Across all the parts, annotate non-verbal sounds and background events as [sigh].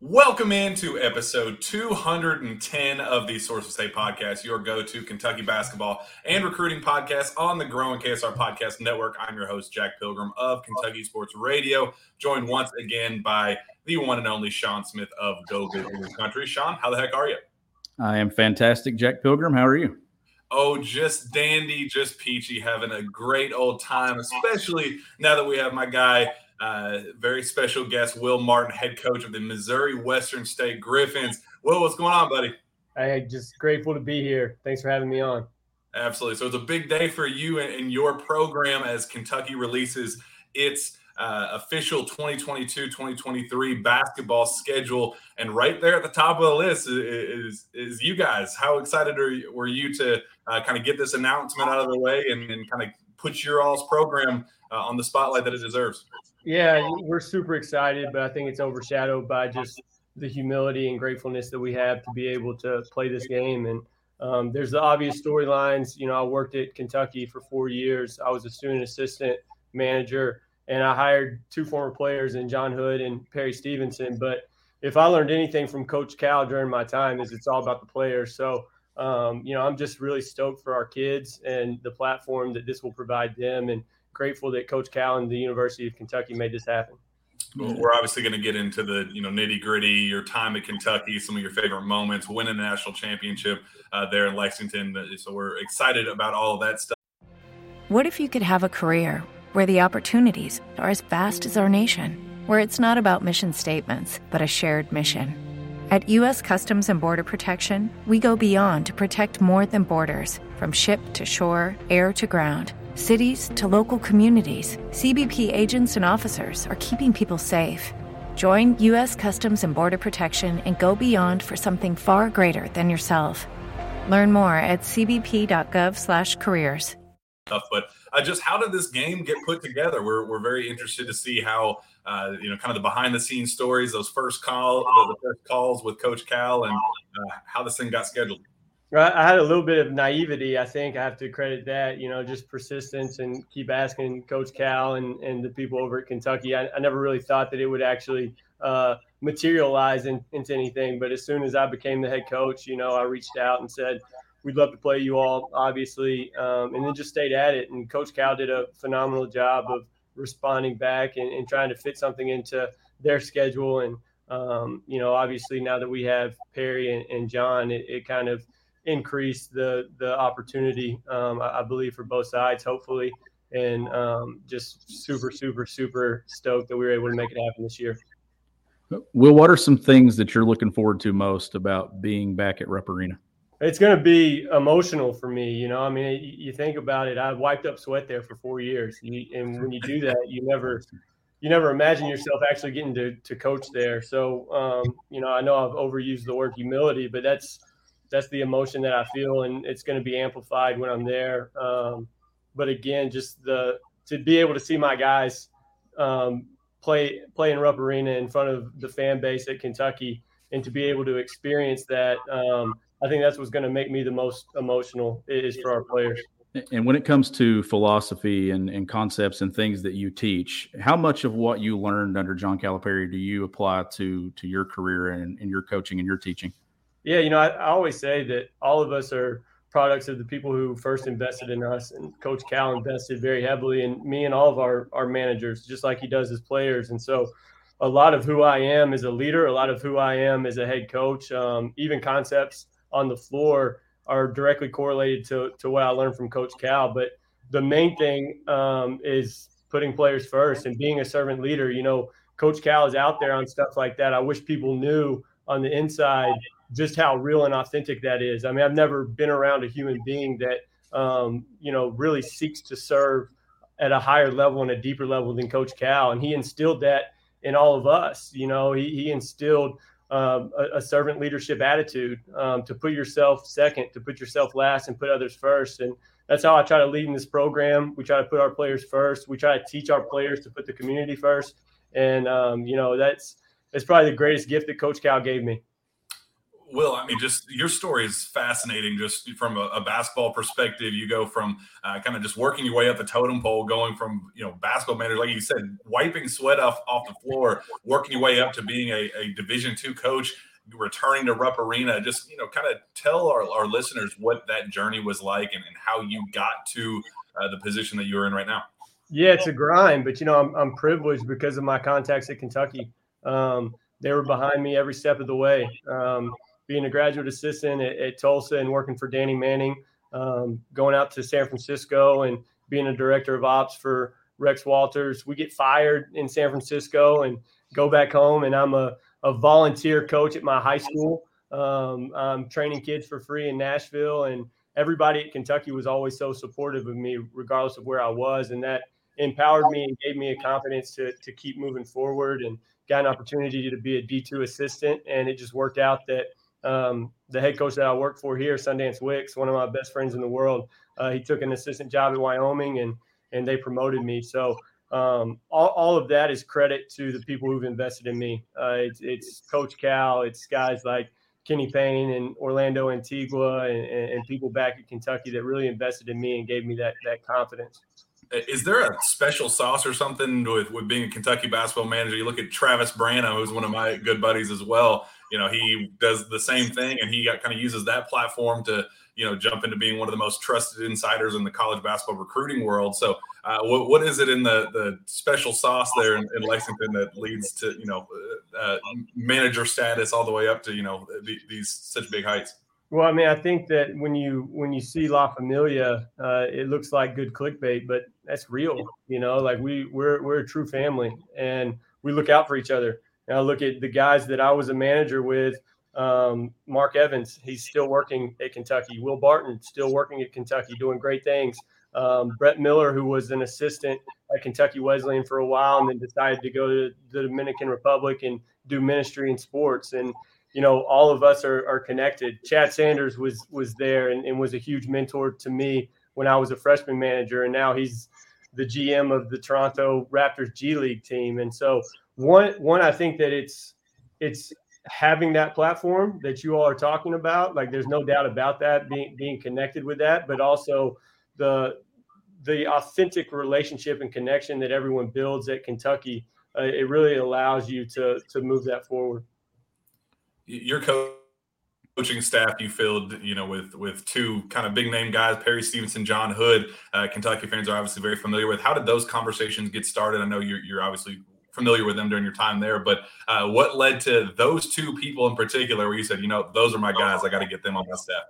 Welcome into episode 210 of the Sources Say podcast, your go to Kentucky basketball and recruiting podcast on the growing KSR Podcast Network. I'm your host, Jack Pilgrim of Kentucky Sports Radio, joined once again by the one and only Shawn Smith of Go Big Country. Shawn, how the heck are you? I am fantastic, Jack Pilgrim. How are you? Oh, just dandy, just peachy, having a great old time, especially now that we have my guy uh, very special guest, Will Martin, head coach of the Missouri Western State Griffons. Will, what's going on, buddy? Hey, just grateful to be here. Thanks for having me on. Absolutely. So it's a big day for you and, your program as Kentucky releases its uh, official 2022-2023 basketball schedule, and right there at the top of the list is is, is you guys. How excited are you, were you to uh, kind of get this announcement out of the way and, and kind of put your all's program uh, on the spotlight that it deserves? Yeah, we're super excited, but I think it's overshadowed by just the humility and gratefulness that we have to be able to play this game. And um, there's the obvious storylines. You know, I worked at Kentucky for four years. I was a student assistant manager, and I hired two former players in Jon Hood and Perry Stevenson. But if I learned anything from Coach Cal during my time, is it's all about the players. So, um, you know, I'm just really stoked for our kids and the platform that this will provide them. And grateful that Coach Cal and the University of Kentucky made this happen. Well, we're obviously going to get into the you know nitty gritty, your time at Kentucky, some of your favorite moments, winning the national championship uh, there in Lexington. So we're excited about all of that stuff. What if you could have a career where the opportunities are as vast as our nation, where it's not about mission statements but a shared mission? At U.S. Customs and Border Protection, we go beyond to protect more than borders, from ship to shore, air to ground cities to local communities, CBP agents and officers are keeping people safe. Join U.S. Customs and Border Protection and go beyond for something far greater than yourself. Learn more at cbp.gov/careers. But uh, just how did this game get put together? We're, we're very interested to see how uh, you know kind of the behind the scenes stories, those first call, the first calls with Coach Cal, and uh, how this thing got scheduled. I had a little bit of naivety. I think I have to credit that, you know, just persistence and keep asking Coach Cal and, and the people over at Kentucky. I, I never really thought that it would actually uh, materialize in, into anything. But as soon as I became the head coach, you know, I reached out and said, we'd love to play you all, obviously, um, and then just stayed at it. And Coach Cal did a phenomenal job of responding back and, and trying to fit something into their schedule. And, um, you know, obviously now that we have Perry and, and Jon, it, it, kind of increased the, the opportunity, um, I, I, believe, for both sides, hopefully. And um, just super, super, super stoked that we were able to make it happen this year. Will, what are some things that you're looking forward to most about being back at Rupp Arena? It's going to be emotional for me. You know, I mean, you think about it. I've wiped up sweat there for four years, and when you do that, you never, you never imagine yourself actually getting to, to coach there. So, um, you know, I know I've overused the word humility, but that's that's the emotion that I feel, and it's going to be amplified when I'm there. Um, but again, just the to be able to see my guys um, play play in Rupp Arena in front of the fan base at Kentucky, and to be able to experience that. Um, I think that's what's going to make me the most emotional is for our players. And when it comes to philosophy and, and concepts and things that you teach, how much of what you learned under John Calipari do you apply to to your career and, and your coaching and your teaching? Yeah, you know, I, I, always say that all of us are products of the people who first invested in us, and Coach Cal invested very heavily in me and all of our our managers, just like he does his players. And so, a lot of who I am as a leader, a lot of who I am as a head coach, um, even concepts on the floor are directly correlated to, to what I learned from Coach Cal. But the main thing um, is putting players first and being a servant leader. You know, Coach Cal is out there on stuff like that. I wish people knew on the inside just how real and authentic that is. I mean, I've never been around a human being that, um, you know, really seeks to serve at a higher level and a deeper level than Coach Cal. And he instilled that in all of us. You know, he, he instilled um, a, a, servant leadership attitude um, to put yourself second, to put yourself last, and put others first. And that's how I try to lead in this program. We try to put our players first. We try to teach our players to put the community first. And um, you know that's that's probably the greatest gift that Coach Cal gave me. Will, I mean, just your story is fascinating. Just from a, a basketball perspective, you go from uh, kind of just working your way up the totem pole, going from you know basketball manager, like you said, wiping sweat off off the floor, working your way up to being a, a Division two coach, returning to Rupp Arena. Just you know, kind of tell our, our listeners what that journey was like and, and how you got to uh, the position that you're in right now. Yeah, it's a grind, but you know, I'm, I'm privileged because of my contacts at Kentucky. Um, they were behind me every step of the way. Um, being a graduate assistant at, at Tulsa and working for Danny Manning, um, going out to San Francisco and being a director of ops for Rex Walters. We get fired in San Francisco and go back home, and I'm a, a volunteer coach at my high school. Um, I'm training kids for free in Nashville, and everybody at Kentucky was always so supportive of me, regardless of where I was, and that empowered me and gave me a confidence to to keep moving forward and got an opportunity to be a D2 assistant, and it just worked out that um, the head coach that I work for here, Sundance Wicks, one of my best friends in the world. Uh, he took an assistant job at Wyoming, and and they promoted me. So um, all, all of that is credit to the people who've invested in me. Uh, it's, it's Coach Cal, it's guys like Kenny Payne and Orlando Antigua, and, and, people back at Kentucky that really invested in me and gave me that that confidence. Is there a special sauce or something with, with being a Kentucky basketball manager? You look at Travis Branham, who's one of my good buddies as well you know he does the same thing and he got kind of uses that platform to you know jump into being one of the most trusted insiders in the college basketball recruiting world so uh, what, what is it in the the special sauce there in, in lexington that leads to you know uh, uh manager status all the way up to you know these such big heights well, I mean, I think that when you when you see La Familia, uh, it looks like good clickbait, but that's real. You know, like we we're we're a true family, and we look out for each other. And I look at the guys that I was a manager with. Um, Mark Evans, he's still working at Kentucky. Will Barton, still working at Kentucky, doing great things. Um, Brett Miller, who was an assistant at Kentucky Wesleyan for a while and then decided to go to the Dominican Republic and do ministry in sports. And, you know, all of us are, are connected. Chad Sanders was was there and, and was a huge mentor to me when I was a freshman manager. And now he's the GM of the Toronto Raptors G League team. And so one one I think that it's it's having that platform that you all are talking about. Like there's no doubt about that being being connected with that, but also the the authentic relationship and connection that everyone builds at Kentucky. Uh, it really allows you to to move that forward. Your coach coaching staff you filled, you know, with with two kind of big name guys, Perry Stevenson, Jon Hood. Uh, Kentucky fans are obviously very familiar with. How did those conversations get started? I know you're, you're obviously familiar with them during your time there, but uh, what led to those two people in particular, where you said, you know, those are my guys, I got to get them on my staff?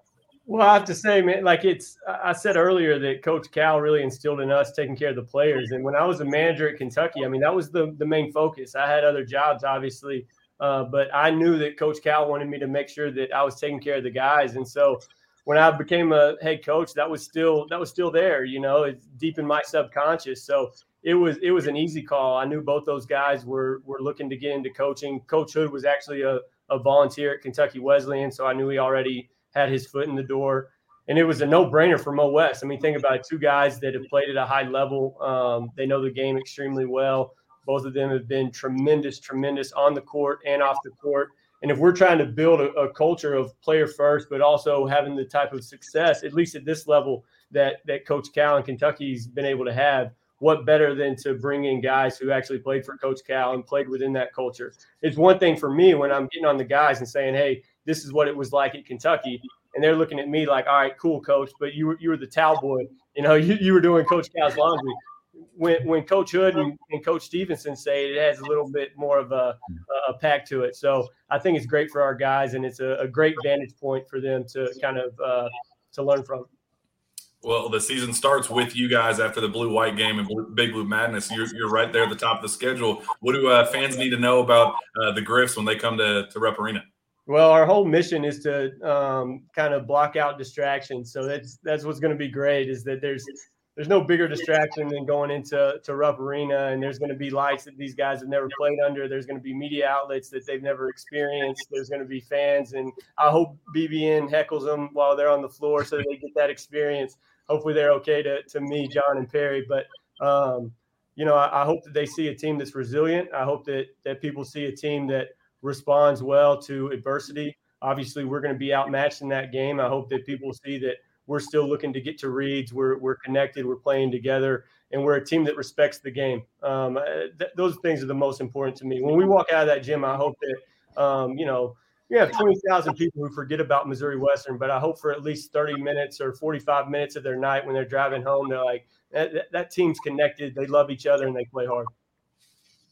Well, I have to say, man, like it's, I said earlier that Coach Cal really instilled in us taking care of the players. And when I was a manager at Kentucky, I mean, that was the, the main focus. I had other jobs, obviously, uh, but I knew that Coach Cal wanted me to make sure that I was taking care of the guys. And so when I became a head coach, that was still that was still there. You know, it's deep in my subconscious. So it was it was an easy call. I knew both those guys were were looking to get into coaching. Coach Hood was actually a, a volunteer at Kentucky Wesleyan, so I knew he already had his foot in the door. And it was a no-brainer for Mo West. I mean, think about it, two guys that have played at a high level. Um, they know the game extremely well. Both of them have been tremendous, tremendous on the court and off the court. And if we're trying to build a, a, culture of player first, but also having the type of success, at least at this level, that that Coach Cal in Kentucky's been able to have, what better than to bring in guys who actually played for Coach Cal and played within that culture? It's one thing for me when I'm getting on the guys and saying, "Hey, this is what it was like at Kentucky," and they're looking at me like, "All right, cool, coach, but you were you were the towel boy, you know, [laughs] you, you were doing Coach Cal's laundry." when when Coach Hood and, and, Coach Stevenson say it, it has a little bit more of a, a pack to it. So I think it's great for our guys, and it's a, a great vantage point for them to kind of uh, to learn from. Well, the season starts with you guys after the blue white game and blue, Big Blue Madness. You're, you're right there at the top of the schedule. What do uh, fans need to know about uh, the Griffs when they come to, to Rupp Arena? Well, our whole mission is to um, kind of block out distractions. So that's that's what's going to be great. Is that there's there's no bigger distraction than going into to Rupp Arena, and there's going to be lights that these guys have never played under. There's going to be media outlets that they've never experienced. There's going to be fans, and I hope BBN heckles them while they're on the floor so they get that experience. Hopefully, they're okay to to me, Jon and Perry. But um, you know, I, I hope that they see a team that's resilient. I hope that that people see a team that responds well to adversity. Obviously, we're going to be outmatched in that game. I hope that people see that we're still looking to get to reads. We're, we're connected. We're playing together, and we're a team that respects the game. Um, uh, th- those things are the most important to me. When we walk out of that gym, I hope that um, you know we have 20,000 people who forget about Missouri Western, but I hope for at least 30 minutes or 45 minutes of their night when they're driving home, they're like, that, that team's connected. They love each other and they play hard.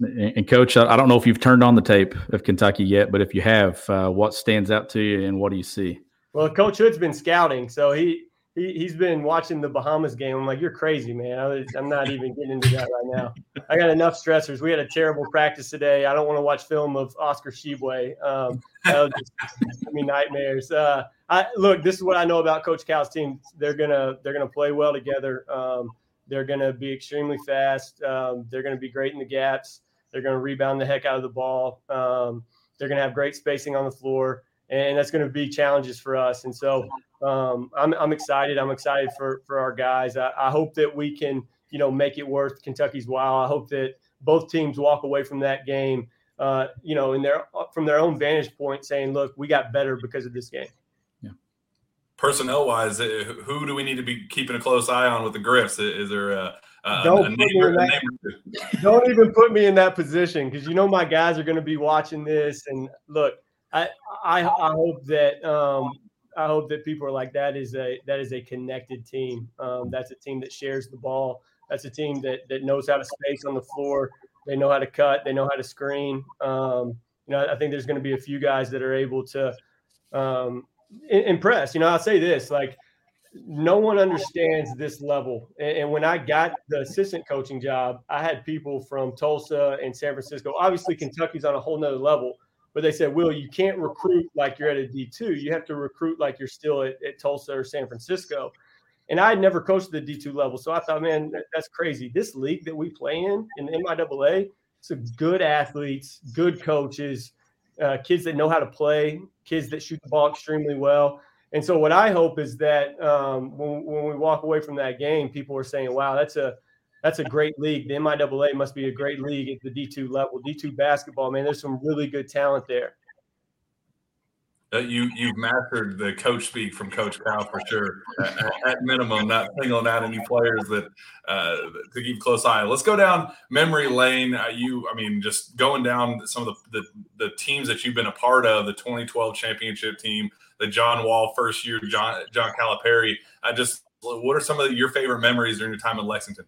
And coach, I don't know if you've turned on the tape of Kentucky yet, but if you have, uh, what stands out to you and what do you see? Well, Coach Hood's been scouting, so he he, he's been watching the Bahamas game. I'm like, you're crazy, man. I I'm not even getting into that right now. I got enough stressors. We had a terrible practice today. I don't want to watch film of Oscar Tshiebwe. Um, that would just give me nightmares. Uh, I look. This is what I know about Coach Cal's team. They're gonna they're gonna play well together. Um, they're gonna be extremely fast. Um, they're gonna be great in the gaps. They're gonna rebound the heck out of the ball. Um, they're gonna have great spacing on the floor and that's going to be challenges for us. And so um, I'm, I'm excited. I'm excited for for our guys. I, I, hope that we can you know make it worth Kentucky's while. I hope that both teams walk away from that game, uh, you know, in their from their own vantage point, saying, "Look, we got better because of this game." Yeah. Personnel wise, uh, who do we need to be keeping a close eye on with the Griffs? Is there a don't, a neighbor, that, [laughs] don't even put me in that position because you know my guys are going to be watching this. And look, I I, I hope that um, I hope that people are like that is a that is a connected team. Um, that's a team that shares the ball. That's a team that that knows how to space on the floor. They know how to cut. They know how to screen. Um, you know, I think there's going to be a few guys that are able to um, impress. You know, I'll say this: like, no one understands this level. And, and when I got the assistant coaching job, I had people from Tulsa and San Francisco. Obviously, Kentucky's on a whole nother level but they said, Will, you can't recruit like you're at a D2. You have to recruit like you're still at, at Tulsa or San Francisco. And I had never coached the D2 level. So I thought, man, that's crazy. This league that we play in, in the MIAA, some good athletes, good coaches, uh, kids that know how to play, kids that shoot the ball extremely well. And so what I hope is that um, when, when we walk away from that game, people are saying, wow, that's a that's a great league. The MIAA must be a great league at the D2 level. D2 basketball, man, there's some really good talent there. Uh, you you've mastered the coach speak from Coach Cal for sure. at, at, minimum, not singling out any players that uh, to keep close eye. Let's go down memory lane. Uh, you, I mean, just going down some of the, the, the teams that you've been a part of. The 2012 championship team, the John Wall first year, John John Calipari. I just what are some of your favorite memories during your time in Lexington?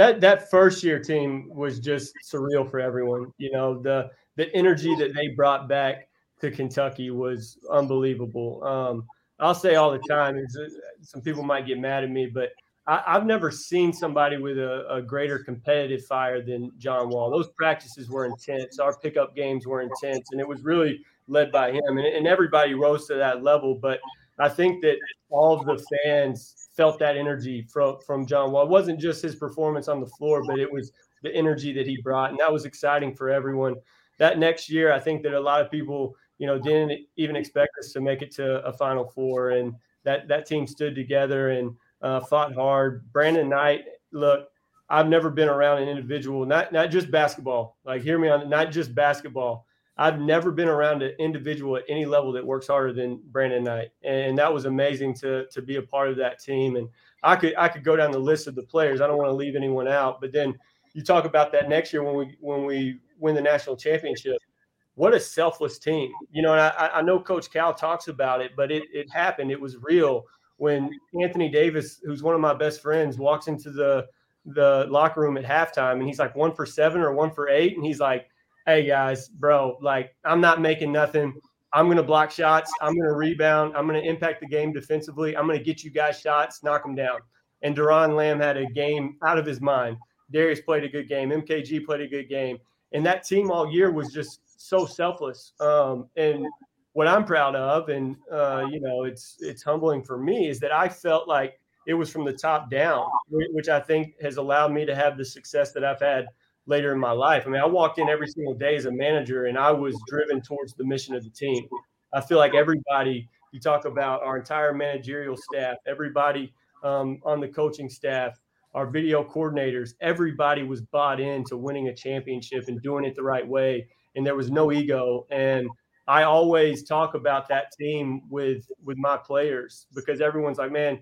That that first year team was just surreal for everyone. You know the the energy that they brought back to Kentucky was unbelievable. Um, I'll say all the time, uh, some people might get mad at me, but I, have never seen somebody with a, a, greater competitive fire than John Wall. Those practices were intense. Our pickup games were intense, and it was really led by him. And, and everybody rose to that level. But I think that all of the fans felt that energy from from John Wall. It wasn't just his performance on the floor, but it was the energy that he brought, and that was exciting for everyone. That next year, I think that a lot of people you know, didn't even expect us to make it to a Final Four, and that that team stood together and uh, fought hard. Brandon Knight, look, I've never been around an individual, not not just basketball. Like, hear me on, not just basketball. I've never been around an individual at any level that works harder than Brandon Knight, and that was amazing to to be a part of that team. And I could I could go down the list of the players. I don't want to leave anyone out, but then you talk about that next year when we when we win the national championship what a selfless team. You know, And I, I know Coach Cal talks about it, but it, it happened. It was real when Anthony Davis, who's one of my best friends, walks into the the locker room at halftime and he's like one for seven or one for eight. And he's like, Hey guys, bro, like I'm not making nothing. I'm going to block shots. I'm going to rebound. I'm going to impact the game defensively. I'm going to get you guys shots, knock them down. And Doron Lamb had a game out of his mind. Darius played a good game. MKG played a good game. And that team all year was just so selfless. Um, and what I'm proud of, and uh, you know, it's it's humbling for me, is that I felt like it was from the top down, which I think has allowed me to have the success that I've had later in my life. I mean, I walked in every single day as a manager, and I was driven towards the mission of the team. I feel like everybody. You talk about our entire managerial staff, everybody um, on the coaching staff, our video coordinators, everybody was bought into winning a championship and doing it the right way and there was no ego. And I always talk about that team with with my players because everyone's like, man,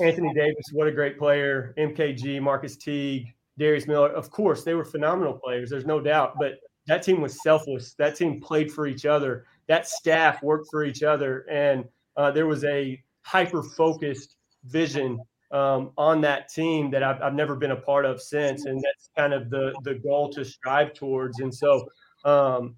Anthony Davis, what a great player. MKG, Marquis Teague, Darius Miller. Of course, they were phenomenal players. There's no doubt. But that team was selfless. That team played for each other. That staff worked for each other, and uh, there was a hyper focused vision um, on that team that I've, I've never been a part of since, and that's kind of the the goal to strive towards. And so, um,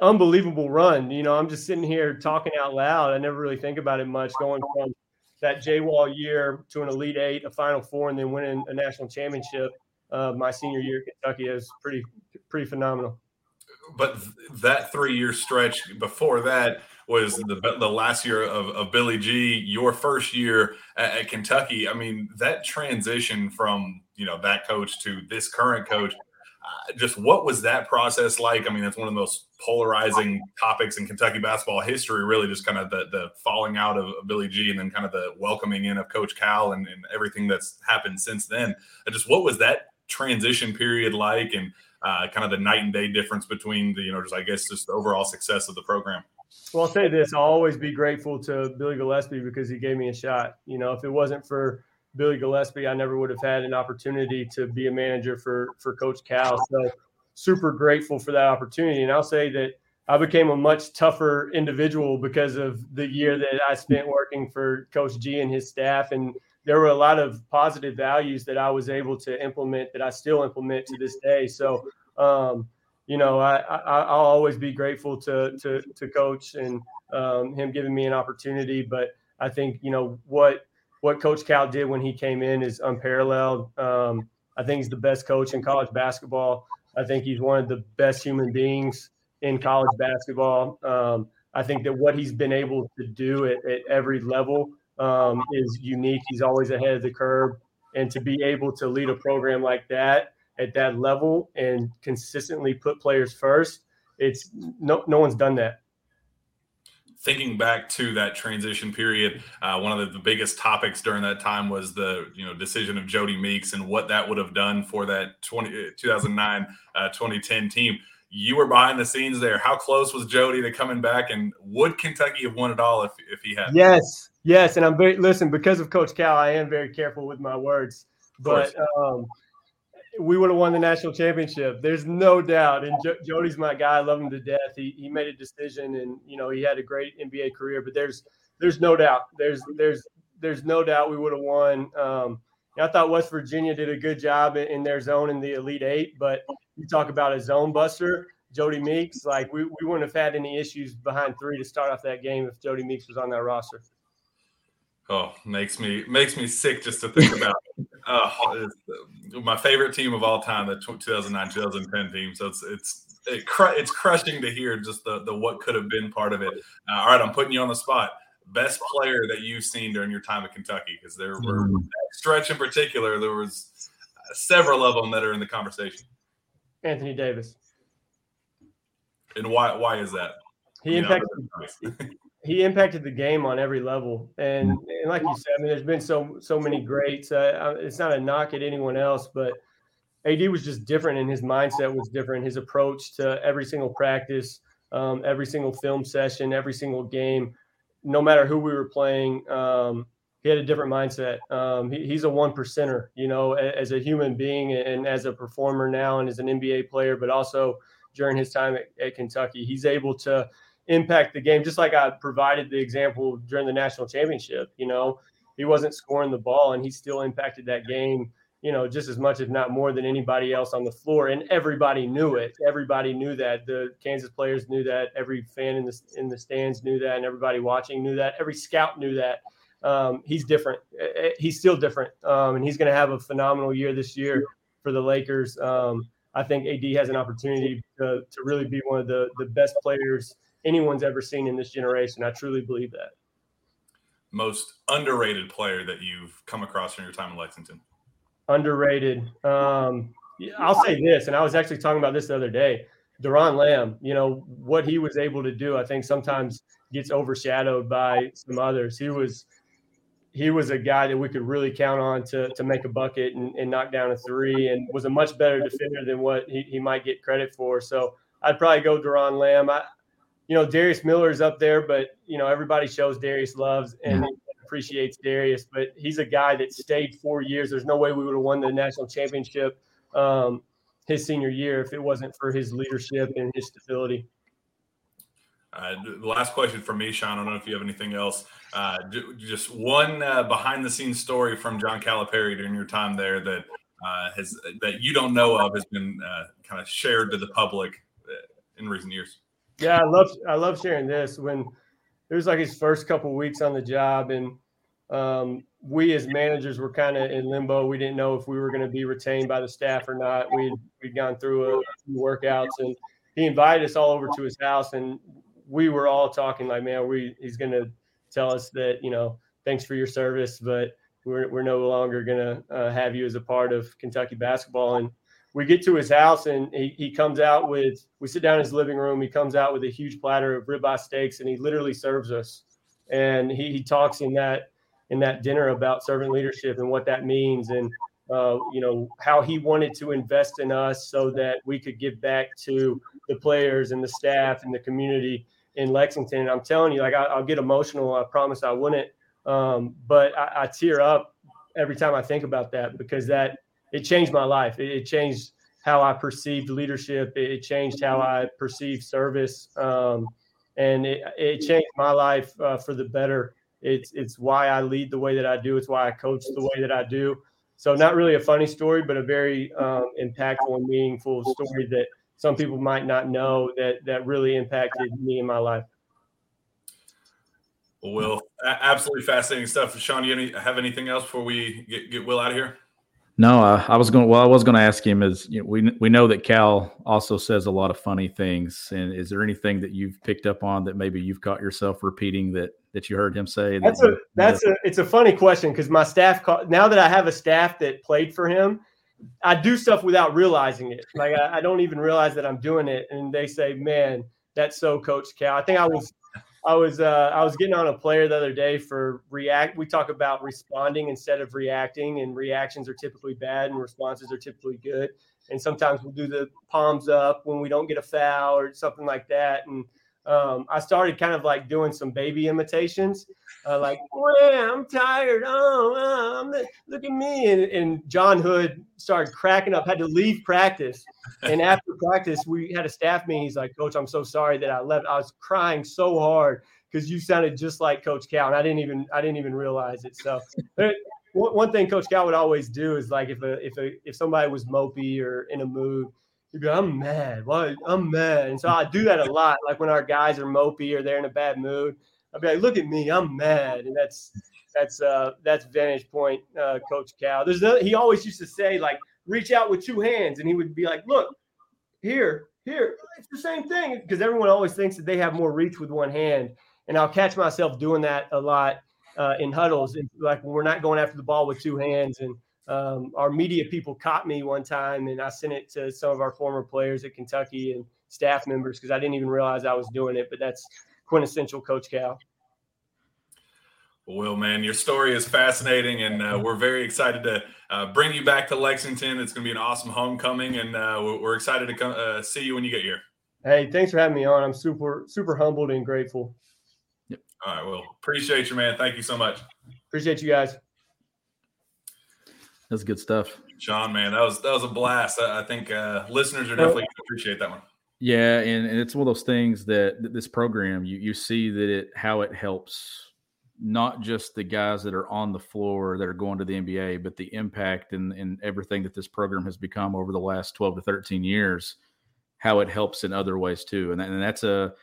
unbelievable run. You know, I'm just sitting here talking out loud. I never really think about it much. Going from that J Wall year to an Elite Eight, a Final Four, and then winning a national championship uh, my senior year at Kentucky is pretty pretty phenomenal. But that three year stretch before that was the the last year of, of Billy G. Your first year at, at, Kentucky. I mean, that transition from you know that coach to this current coach. Uh, just what was that process like? I mean, it's one of the most polarizing topics in Kentucky basketball history. Really, just kind of the the falling out of Billy G. and then kind of the welcoming in of Coach Cal and, and everything that's happened since then. Uh, just what was that transition period like, and uh, kind of the night and day difference between the you know just I guess just the overall success of the program. Well, I'll say this: I'll always be grateful to Billy Gillispie because he gave me a shot. You know, if it wasn't for Billy Gillispie, I never would have had an opportunity to be a manager for for Coach Cal. So, super grateful for that opportunity. And I'll say that I became a much tougher individual because of the year that I spent working for Coach G and his staff. And there were a lot of positive values that I was able to implement that I still implement to this day. So. Um, you know, I, I will always be grateful to to to coach and um, him giving me an opportunity. But I think you know what what Coach Cal did when he came in is unparalleled. Um, I think he's the best coach in college basketball. I think he's one of the best human beings in college basketball. Um, I think that what he's been able to do at, at every level um, is unique. He's always ahead of the curve, and to be able to lead a program like that at that level and consistently put players first, it's no no one's done that. Thinking back to that transition period, uh, one of the, the, biggest topics during that time was the you know decision of Jodie Meeks and what that would have done for that 20, 2009 uh, 2010 team. you were behind the scenes there. How close was Jodie to coming back, and would Kentucky have won it all if, if he had? Yes, yes, and I'm very listen because of Coach Cal. I am very careful with my words, but um, we would have won the national championship. There's no doubt. And Jodie's my guy. I love him to death. He he made a decision, and you know he had a great NBA career. But there's there's no doubt. There's there's there's no doubt we would have won. Um, I thought West Virginia did a good job in their zone in the Elite Eight, but you talk about a zone buster, Jodie Meeks. Like we, we wouldn't have had any issues behind three to start off that game if Jodie Meeks was on that roster. Oh, makes me makes me sick just to think about. [laughs] uh, my favorite team of all time, the 2009-2010 team. So it's it's it cr- it's crushing to hear just the the what could have been part of it. Uh, all right, I'm putting you on the spot. Best player that you've seen during your time at Kentucky, because there were mm. stretch in particular, there was several of them that are in the conversation. Anthony Davis. And why why is that? He you impacted [laughs] [laughs] he impacted the game on every level, and, and like you said, I mean, there's been so so many greats. Uh, it's not a knock at anyone else, but AD was just different, and his mindset was different. His approach to every single practice, um, every single film session, every single game, no matter who we were playing, um, he had a different mindset. Um, he, he's a one percenter, you know, as a human being and as a performer now, and as an NBA player, but also during his time at, at Kentucky, he's able to impact the game, just like I provided the example during the national championship. You know, he wasn't scoring the ball, and he still impacted that game. You know, just as much, if not more, than anybody else on the floor, and everybody knew it. Everybody knew that. The Kansas players knew that. Every fan in the in the stands knew that, and everybody watching knew that. Every scout knew that um, he's different. Eh, eh, he's still different, um, and he's going to have a phenomenal year this year for the Lakers. Um, I think AD has an opportunity to, to really be one of the, the best players anyone's ever seen in this generation. I truly believe that. Most underrated player that you've come across in your time in Lexington? Underrated. Um, I'll say this, and I was actually talking about this the other day. Doron Lamb, you know, what he was able to do, I think sometimes gets overshadowed by some others. He was – he was a guy that we could really count on to, to make a bucket and, and knock down a three and was a much better defender than what he, he might get credit for. So I'd probably go Doron Lamb. I, you know, Darius Miller is up there, but, you know, everybody shows Darius loves and appreciates Darius, but he's a guy that stayed four years. There's no way we would have won the national championship um, his senior year if it wasn't for his leadership and his stability. Uh, the last question from me, Shawn. I don't know if you have anything else. Uh, just one uh, behind the scenes story from John Calipari during your time there that uh, has that you don't know of has been uh, kind of shared to the public uh, in recent years. Yeah, I love I love sharing this. When it was like his first couple weeks on the job, and um, we as managers were kind of in limbo. We didn't know if we were going to be retained by the staff or not. We'd we'd gone through a few workouts, and he invited us all over to his house, and we were all talking like, man, we he's going to tell us that you know, thanks for your service, but we're we're no longer going to uh, have you as a part of Kentucky basketball. And we get to his house, and he, he comes out with we sit down in his living room. He comes out with a huge platter of ribeye steaks, and he literally serves us. And he, he talks in that in that dinner about servant leadership and what that means, and uh, you know how he wanted to invest in us so that we could give back to the players and the staff and the community in Lexington. And I'm telling you, like I, will get emotional. I promise I wouldn't. Um, but I, I, tear up every time I think about that because that it changed my life. It, it changed how I perceived leadership. It, it changed how I perceived service. Um, and it, it changed my life uh, for the better. It's it's why I lead the way that I do. It's why I coach the way that I do. So not really a funny story, but a very um, impactful and meaningful story that some people might not know that that really impacted me in my life. Well, Will, absolutely fascinating stuff. Shawn, do you have anything else before we get, get Will out of here? No, uh, I was going. Well, I was going to ask him. Is you know, we we know that Cal also says a lot of funny things, and is there anything that you've picked up on that maybe you've caught yourself repeating that that you heard him say? That's that a that's a it's a funny question because my staff now that I have a staff that played for him, I do stuff without realizing it. Like I, I, don't even realize that I'm doing it, and they say, "Man, that's so Coach Cal." I think I was, I was, uh, I was getting on a player the other day for react. We talk about responding instead of reacting, and reactions are typically bad, and responses are typically good. and sometimes we'll do the palms up when we don't get a foul or something like that. And um, I started kind of like doing some baby imitations, uh, like, I'm tired. Oh, oh I'm look at me. And, and, Jon Hood started cracking up, had to leave practice. And after practice, we had a staff meeting. He's like, Coach, I'm so sorry that I left. I was crying so hard because you sounded just like Coach Cal, and I didn't even I didn't even realize it. So one thing Coach Cal would always do is like if a if a if somebody was mopey or in a mood, he'd be I'm mad. Why I'm mad. And so I do that a lot. Like when our guys are mopey or they're in a bad mood, I'd be like, look at me, I'm mad. And that's that's uh that's vantage point, uh, Coach Cal. There's no, he always used to say like reach out with two hands, and he would be like, look here, here. It's the same thing because everyone always thinks that they have more reach with one hand, and I'll catch myself doing that a lot uh, in huddles, and like when we're not going after the ball with two hands. And um, our media people caught me one time, and I sent it to some of our former players at Kentucky and staff members because I didn't even realize I was doing it. But that's quintessential Coach Cal. Well, man, your story is fascinating, and uh, we're very excited to uh, bring you back to Lexington. It's going to be an awesome homecoming, and uh, we're excited to come uh, see you when you get here. Hey, thanks for having me on. I'm super, super humbled and grateful. Yep. All right. Well, appreciate you, man. Thank you so much. Appreciate you guys. That's good stuff. Shawn, man, that was that was a blast. I, I think uh, listeners are definitely going to appreciate that one. Yeah, and, and it's one of those things that, that this program you you see that it how it helps not just the guys that are on the floor that are going to the NBA, but the impact and, and everything that this program has become over the last 12 to 13 years, how it helps in other ways too. And, that, and that's a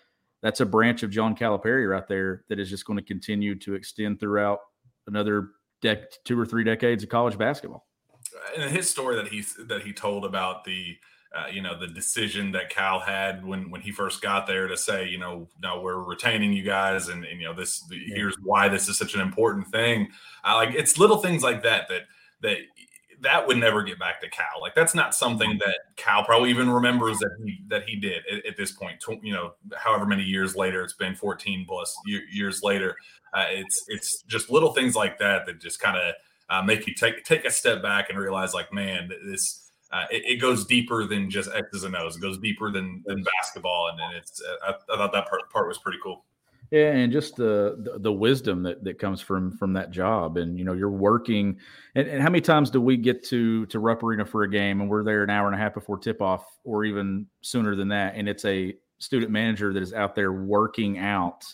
that's a branch of John Calipari right there that is just going to continue to extend throughout another dec- two or three decades of college basketball. And his story that he that he told about the uh, you know the decision that Cal had when when he first got there to say you know no we're retaining you guys and, and you know this here's why this is such an important thing. I like it's little things like that that that that would never get back to Cal. Like that's not something mm-hmm. that Cal probably even remembers that he that he did at, at this point. You know, however many years later, it's been 14 plus years later. Uh, it's it's just little things like that that just kind of uh, make you take take a step back and realize, like, man, this. Uh, it, it, goes deeper than just X's and O's. It goes deeper than, than basketball, and, and it's. I, I thought that part, part was pretty cool. Yeah, and just the, the, the wisdom that that comes from from that job, and you know, you're working. And, and how many times do we get to to Rupp Arena for a game, and we're there an hour and a half before tip off, or even sooner than that, and it's a student manager that is out there working out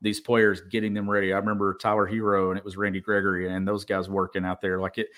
these players, getting them ready. I remember Tyler Herro and it was Randy Gregory, and those guys working out there. Like it,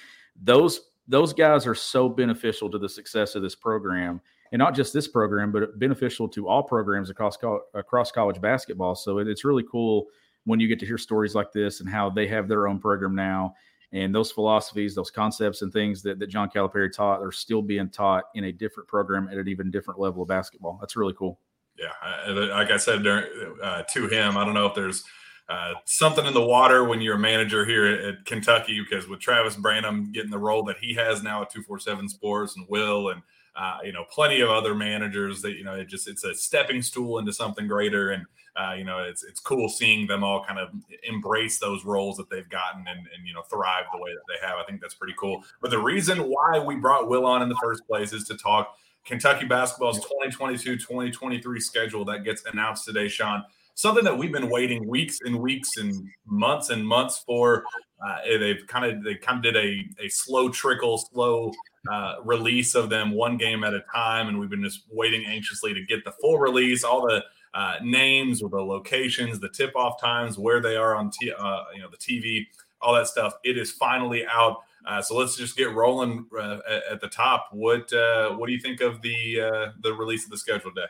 those those guys are so beneficial to the success of this program and not just this program, but beneficial to all programs across across college basketball. So it's really cool when you get to hear stories like this and how they have their own program now, and those philosophies, those concepts, and things that, that John Calipari taught are still being taught in a different program at an even different level of basketball. That's really cool. Yeah, like I said uh, to him, I don't know if there's uh, something in the water when you're a manager here at, at, Kentucky because with Travis Branham getting the role that he has now at 247 Sports and Will and uh, you know, plenty of other managers that you know, it just it's a stepping stool into something greater, and uh, you know, it's it's cool seeing them all kind of embrace those roles that they've gotten and and you know thrive the way that they have. I think that's pretty cool. But the reason why we brought Will on in the first place is to talk Kentucky basketball's 2022-2023 schedule that gets announced today, Shawn. Something that we've been waiting weeks and weeks and months and months for. Uh, they've kind of they kind of did a a slow trickle, slow uh, release of them one game at a time, and we've been just waiting anxiously to get the full release, all the uh, names or the locations, the tip-off times, where they are on t- uh, you know the TV, all that stuff. It is finally out. Uh, so let's just get rolling uh, at, the top. What uh, what do you think of the the release of the schedule day?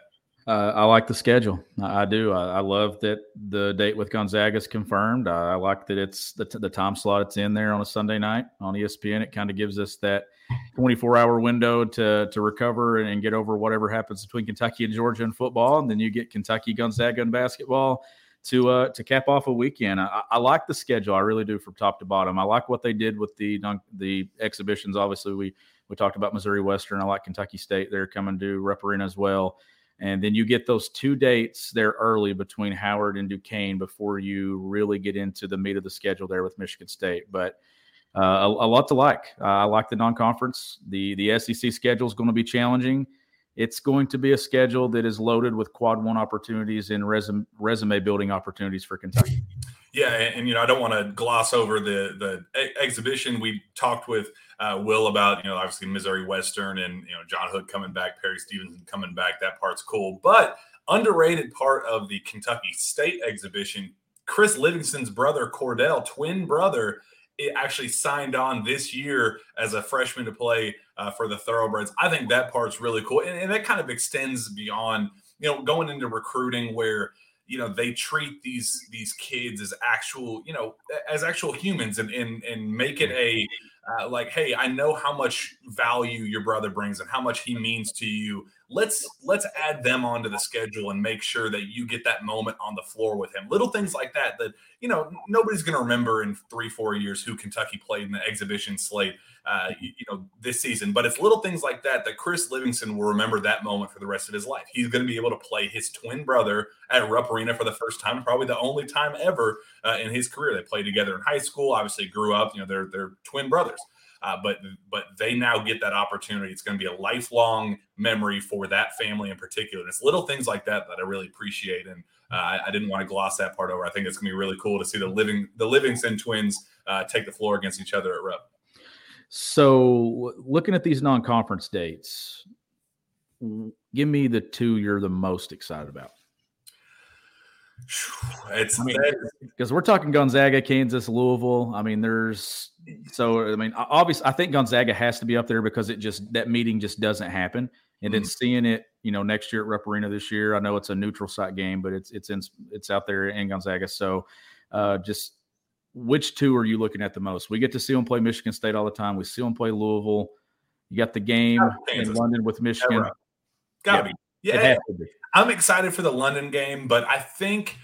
Uh, I like the schedule. I, I do. I, I, love that the date with Gonzaga is confirmed. I, I like that it's the, the, time slot it's in there on a Sunday night on ESPN. It kind of gives us that 24 hour window to to recover and get over whatever happens between Kentucky and Georgia in football, and then you get Kentucky Gonzaga in basketball to uh, to cap off a weekend. I, I, like the schedule. I really do from top to bottom. I like what they did with the the exhibitions. Obviously, we we talked about Missouri Western. I like Kentucky State. They're coming to Rupp Arena as well. And then you get those two dates there early between Howard and Duquesne before you really get into the meat of the schedule there with Michigan State. But uh, a, a, lot to like. Uh, I like the non-conference. The the SEC schedule is going to be challenging. It's going to be a schedule that is loaded with quad one opportunities and resume resume building opportunities for Kentucky. Yeah, and, and, you know I don't want to gloss over the the exhibition. We talked with uh, Will about you know obviously Missouri Western and you know Jon Hood coming back, Perry Stevenson coming back. That part's cool, but underrated part of the Kentucky State exhibition. Chris Livingston's brother Cordell, twin brother, actually signed on this year as a freshman to play uh, for the Thoroughbreds. I think that part's really cool, and, and that kind of extends beyond you know going into recruiting where you know they treat these these kids as actual you know as actual humans and and, and make it a uh, like hey i know how much value your brother brings and how much he means to you. Let's let's add them onto the schedule and make sure that you get that moment on the floor with him. Little things like that that you know nobody's going to remember in three four years who kentucky played in the exhibition slate uh, you, you, know this season but it's little things like that that chris livingston will remember that moment for the rest of his life he's going to be able to play his twin brother at rupp arena for the first time probably the only time ever uh, in his career they played together in high school obviously grew up you know they're they're twin brothers uh, but but they now get that opportunity. It's going to be a lifelong memory for that family in particular. And it's little things like that that I really appreciate, and uh, I, I, didn't want to gloss that part over. I think it's going to be really cool to see the living the Livingston twins uh, take the floor against each other at Rupp. So, looking at these non-conference dates, give me the two you're the most excited about. It's because we're talking Gonzaga, Kansas, Louisville. I mean, there's so I mean, obviously, I think Gonzaga has to be up there because it just that meeting just doesn't happen. And mm-hmm. then seeing it, you know, next year at Rupp Arena this year, I know it's a neutral site game, but it's it's in it's out there in Gonzaga. So, uh, just which two are you looking at the most? We get to see them play Michigan State all the time. We see them play Louisville. You got the game in London with Michigan. Gotta yeah, be. Yeah, I'm excited for the London game, but I think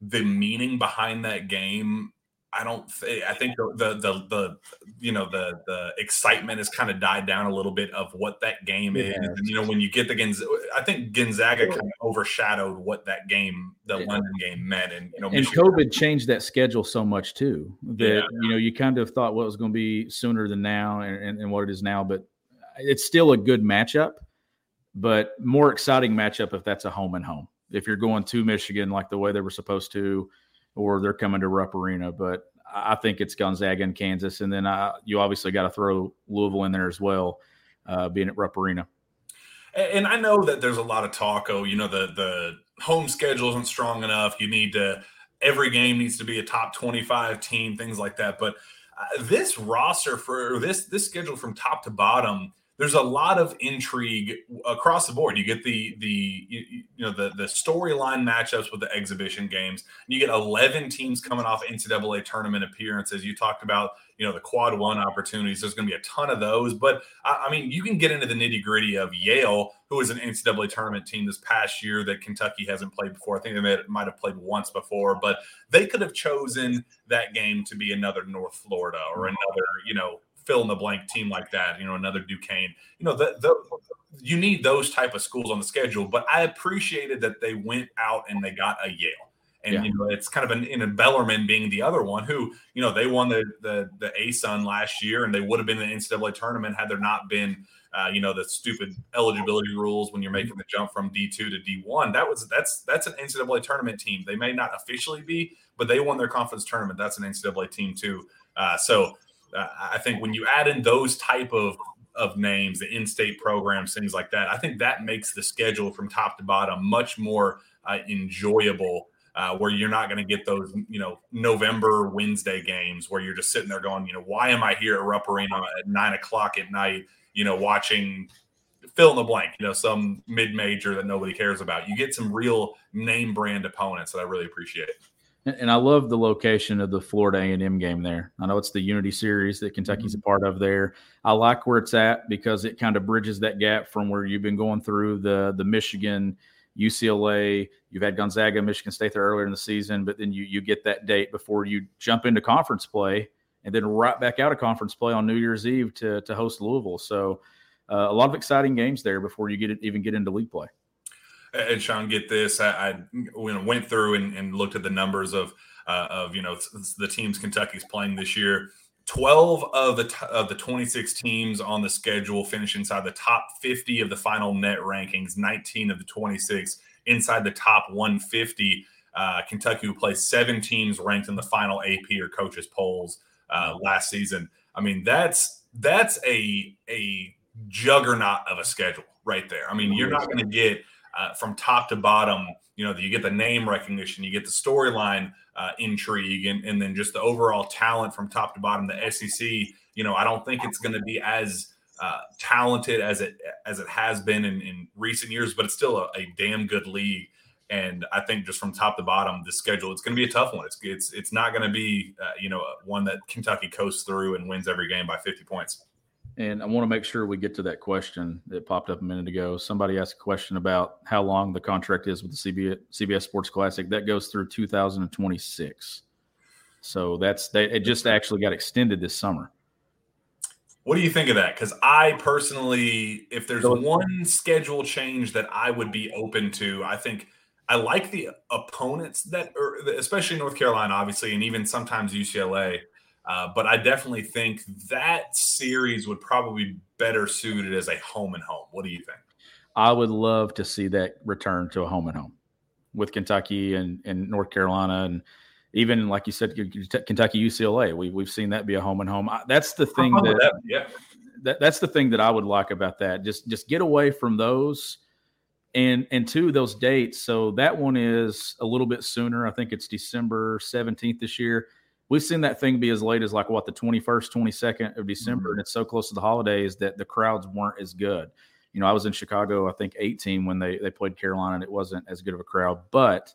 the meaning behind that game I don't. Th- I think the, the, the the you know the the excitement has kind of died down a little bit of what that game yeah. is. And, you know, when you get the Gonzaga, I think Gonzaga kind of overshadowed what that game, the yeah. London game, meant. And you know, and Michigan COVID changed that schedule so much too that yeah. you know you kind of thought what was going to be sooner than now and, and, and what it is now, but it's still a good matchup but more exciting matchup if that's a home and home. If you're going to Michigan like the way they were supposed to, or they're coming to Rupp Arena. But I think it's Gonzaga and Kansas, and then uh, you obviously got to throw Louisville in there as well, uh, being at Rupp Arena. And I know that there's a lot of talk. Oh, you know the the home schedule isn't strong enough. You need to every game needs to be a top 25 team, things like that. But uh, this roster for this this schedule from top to bottom there's a lot of intrigue across the board. You get the the you, know the the storyline matchups with the exhibition games. You get 11 teams coming off NCAA tournament appearances. You talked about you know the quad one opportunities. There's going to be a ton of those, but I, I mean you can get into the nitty gritty of Yale, who is an NCAA tournament team this past year that Kentucky hasn't played before. I think they might have played once before, but they could have chosen that game to be another North Florida or another you know fill in the blank team like that, you know, another Duquesne. You know, the, the you need those type of schools on the schedule. But I appreciated that they went out and they got a Yale. And yeah. you know, it's kind of an in a Bellarmine being the other one who, you know, they won the the the ASUN last year and they would have been in the NCAA tournament had there not been uh, you know, the stupid eligibility rules when you're making the jump from D2 to D1. That was that's that's an NCAA tournament team. They may not officially be, but they won their conference tournament. That's an NCAA team too. Uh, so I think when you add in those type of of names, the in-state programs, things like that, I think that makes the schedule from top to bottom much more uh, enjoyable. Uh, where you're not going to get those, you know, November Wednesday games where you're just sitting there going, you know, why am I here at Rupp Arena at nine o'clock at night, you know, watching fill in the blank, you know, some mid major that nobody cares about. You get some real name brand opponents that I really appreciate. And I love the location of the Florida A&M game there. I know it's the Unity Series that Kentucky's mm-hmm. a part of there. I like where it's at because it kind of bridges that gap from where you've been going through the the Michigan, UCLA. You've had Gonzaga, Michigan State there earlier in the season, but then you you get that date before you jump into conference play, and then right back out of conference play on New Year's Eve to to host Louisville. So uh, a lot of exciting games there before you get it, even get into league play and Shawn, get this. I, I went through and, and, looked at the numbers of uh, of you know the teams Kentucky's playing this year. 12 of the t- of the 26 teams on the schedule finish inside the top 50 of the final net rankings. 19 of the 26 inside the top 150. Uh, Kentucky who play seven teams ranked in the final AP or coaches polls uh, last season. I mean, that's that's a a juggernaut of a schedule right there. I mean, you're not going to get uh, from top to bottom. You know, you get the name recognition, you get the storyline uh, intrigue, and, and then just the overall talent from top to bottom. The SEC, you know, I don't think it's going to be as uh, talented as it as it has been in, in recent years, but it's still a, a, damn good league. And I think just from top to bottom, the schedule it's going to be a tough one. It's it's it's not going to be uh, you know one that Kentucky coasts through and wins every game by 50 points. And I want to make sure we get to that question that popped up a minute ago. Somebody asked a question about how long the contract is with the CBS, CBS Sports Classic. That goes through 2026. So that's they, it. Just actually got extended this summer. What do you think of that? Because I personally, if there's one schedule change that I would be open to, I think I like the opponents that, are, especially North Carolina, obviously, and even sometimes UCLA. Uh, but I definitely think that series would probably be better suited as a home and home. What do you think? I would love to see that return to a home and home with Kentucky and, and North Carolina and even like you said, Kentucky UCLA. We we've seen that be a home and home. That's the thing that, that, yeah. That, that's the thing that I would like about that. Just just get away from those and and two those dates. So that one is a little bit sooner. I think it's December seventeenth this year we've seen that thing be as late as like what the 21st 22nd of december mm-hmm. and it's so close to the holidays that the crowds weren't as good you know i was in chicago i think 18 when they they played carolina and it wasn't as good of a crowd but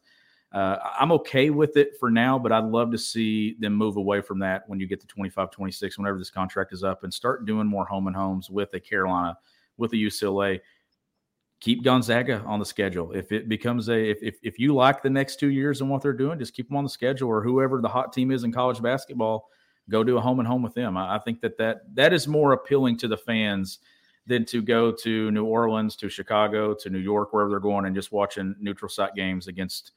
uh, i'm okay with it for now but i'd love to see them move away from that when you get to 25 26 whenever this contract is up and start doing more home and homes with a carolina with a ucla keep Gonzaga on the schedule. If it becomes a if, if if you like the next two years and what they're doing, just keep them on the schedule or whoever the hot team is in college basketball, go do a home and home with them. I, I think that that that is more appealing to the fans than to go to New Orleans, to Chicago, to New York, wherever they're going, and just watching neutral site games against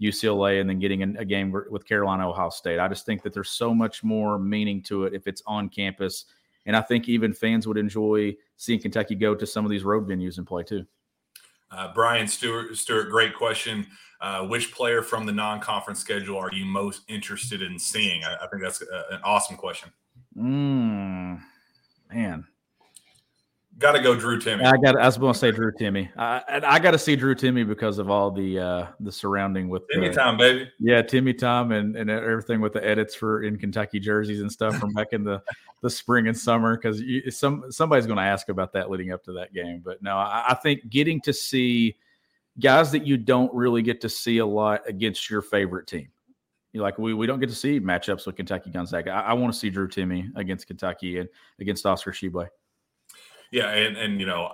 UCLA and then getting a game with Carolina, Ohio State. I just think that there's so much more meaning to it if it's on campus. And I think even fans would enjoy seeing Kentucky go to some of these road venues and play too. Uh, Brian Stewart, Stewart, great question. Uh, which player from the non-conference schedule are you most interested in seeing? I, I think that's a, an awesome question. Mm, man, Got to go Drew Timme. I got. I was going to say Drew Timme, I, I got to see Drew Timme because of all the uh, the surrounding with Timme time, baby. Yeah, Timme time and, and everything with the edits for in Kentucky jerseys and stuff from back in the, the spring and summer. Because some somebody's going to ask about that leading up to that game. But no, I, I think getting to see guys that you don't really get to see a lot against your favorite team. You like we, we don't get to see matchups with Kentucky Gonzaga. I, I want to see Drew Timme against Kentucky and against Oscar Tshiebwe. Yeah, and and you know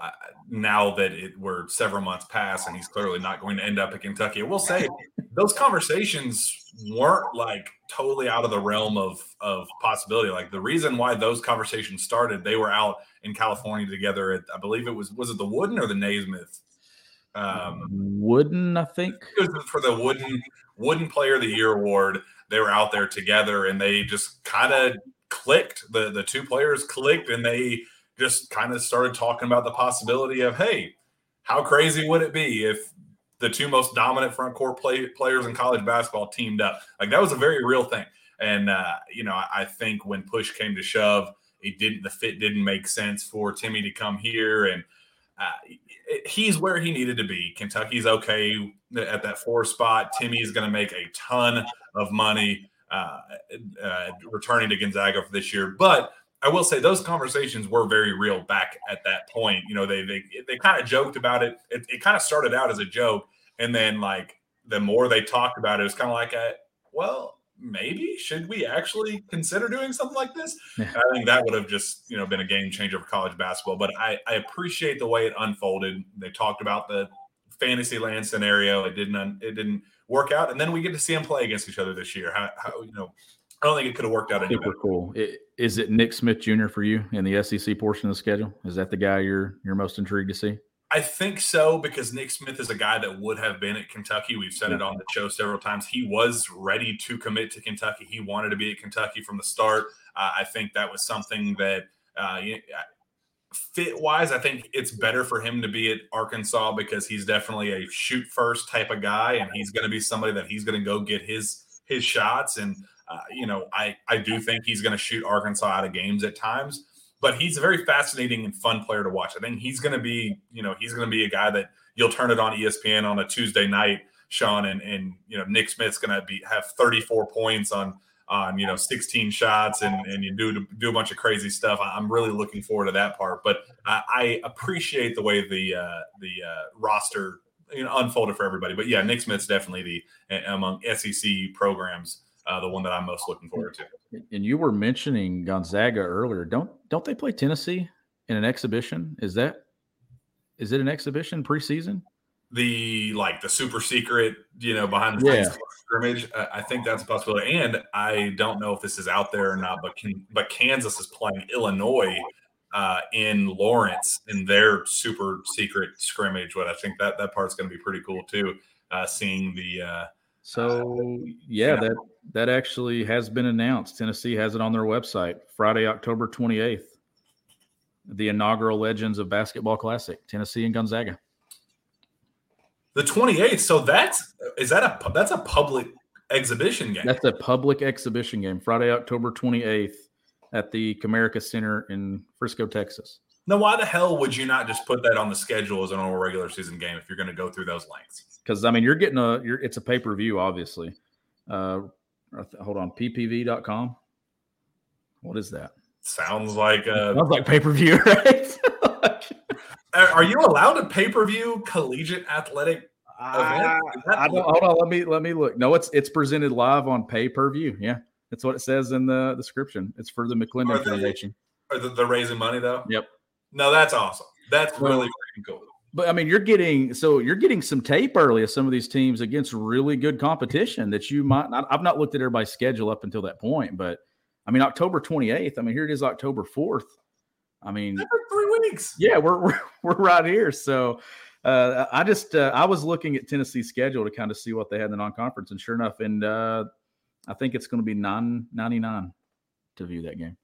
now that it, we're several months past, and he's clearly not going to end up at Kentucky. I will say those conversations weren't like totally out of the realm of of possibility. Like the reason why those conversations started, they were out in California together. At, I believe it was was it the Wooden or the Naismith? Um, Wooden, I think. It was for the Wooden Wooden Player of the Year award. They were out there together, and they just kind of clicked. the The two players clicked, and they just kind of started talking about the possibility of, hey, how crazy would it be if the two most dominant front court play, players in college basketball teamed up? Like that was a very real thing. And uh, you know, I, I think when push came to shove, it didn't the fit didn't make sense for Timme to come here, and uh, he's where he needed to be. Kentucky's okay at that four spot. Timme is going to make a ton of money uh, uh, returning to Gonzaga for this year, but I will say those conversations were very real back at that point. You know, they they they kind of joked about it. It, it kind of started out as a joke, and then like the more they talked about it, it was kind of like, a, well, maybe should we actually consider doing something like this? Yeah. I think that would have just you know been a game changer for college basketball. But I I appreciate the way it unfolded. They talked about the fantasy land scenario. It didn't it didn't work out, and then we get to see them play against each other this year. How, how you know I don't think it could have worked out any Super better. cool. It, is it Nick Smith Jr. for you in the SEC portion of the schedule? Is that the guy you're you're most intrigued to see? I think so because Nick Smith is a guy that would have been at Kentucky. We've said it on the show several times. He was ready to commit to Kentucky. He wanted to be at Kentucky from the start. Uh, I think that was something that uh, fit wise, I think it's better for him to be at Arkansas because he's definitely a shoot first type of guy, and he's going to be somebody that he's going to go get his his shots. And uh, you know, I I do think he's going to shoot Arkansas out of games at times, but he's a very fascinating and fun player to watch. I think he's going to be, you know, he's going to be a guy that you'll turn it on ESPN on a Tuesday night, Shawn, and and you know Nick Smith's going to be have 34 points on on you know 16 shots and and you do do a bunch of crazy stuff. I'm really looking forward to that part. But I, I appreciate the way the uh, the uh, roster you know unfolded for everybody. But yeah, Nick Smith's definitely the among SEC programs. Uh, the one that I'm most looking forward to. And you were mentioning Gonzaga earlier. Don't don't they play Tennessee in an exhibition? Is that is it an exhibition preseason? The like the super secret, you know, behind the yeah scrimmage. I think that's a possibility. And I don't know if this is out there or not, but can, but Kansas is playing Illinois uh, in Lawrence in their super secret scrimmage. What I think that that part's going to be pretty cool too. Uh, seeing the uh, so yeah, yeah, that that actually has been announced. Tennessee has it on their website. Friday, October twenty eighth, the inaugural Legends of Basketball Classic, Tennessee and Gonzaga. The 28th. So that's is that a that's a public exhibition game? That's a public exhibition game. Friday, October 28th at the Comerica Center in Frisco, Texas. Now, why the hell would you not just put that on the schedule as a normal regular season game if you're going to go through those lengths? Because I mean, you're getting a you're it's a pay per view, obviously. Uh, hold on, ppv.com. What is that? Sounds like a sounds like pay per view, [laughs] right? [laughs] Are you allowed to pay per view collegiate athletic? Uh, I don't. Hold on. Let me let me look. No, it's it's presented live on pay per view. Yeah, that's what it says in the description. It's for the McClendon Foundation. Are the, they're raising money though? Yep. No, that's awesome. That's really, really cool. But I mean, you're getting so you're getting some tape early of some of these teams against really good competition that you might. Not, I've not looked at everybody's schedule up until that point, but I mean, October 28th. I mean, here it is, October 4th. I mean, three weeks. Yeah, we're [laughs] we're, we're right here. So uh, I just uh, I was looking at Tennessee's schedule to kind of see what they had in the non-conference, and sure enough, and uh, I think it's going to be nine ninety nine to view that game.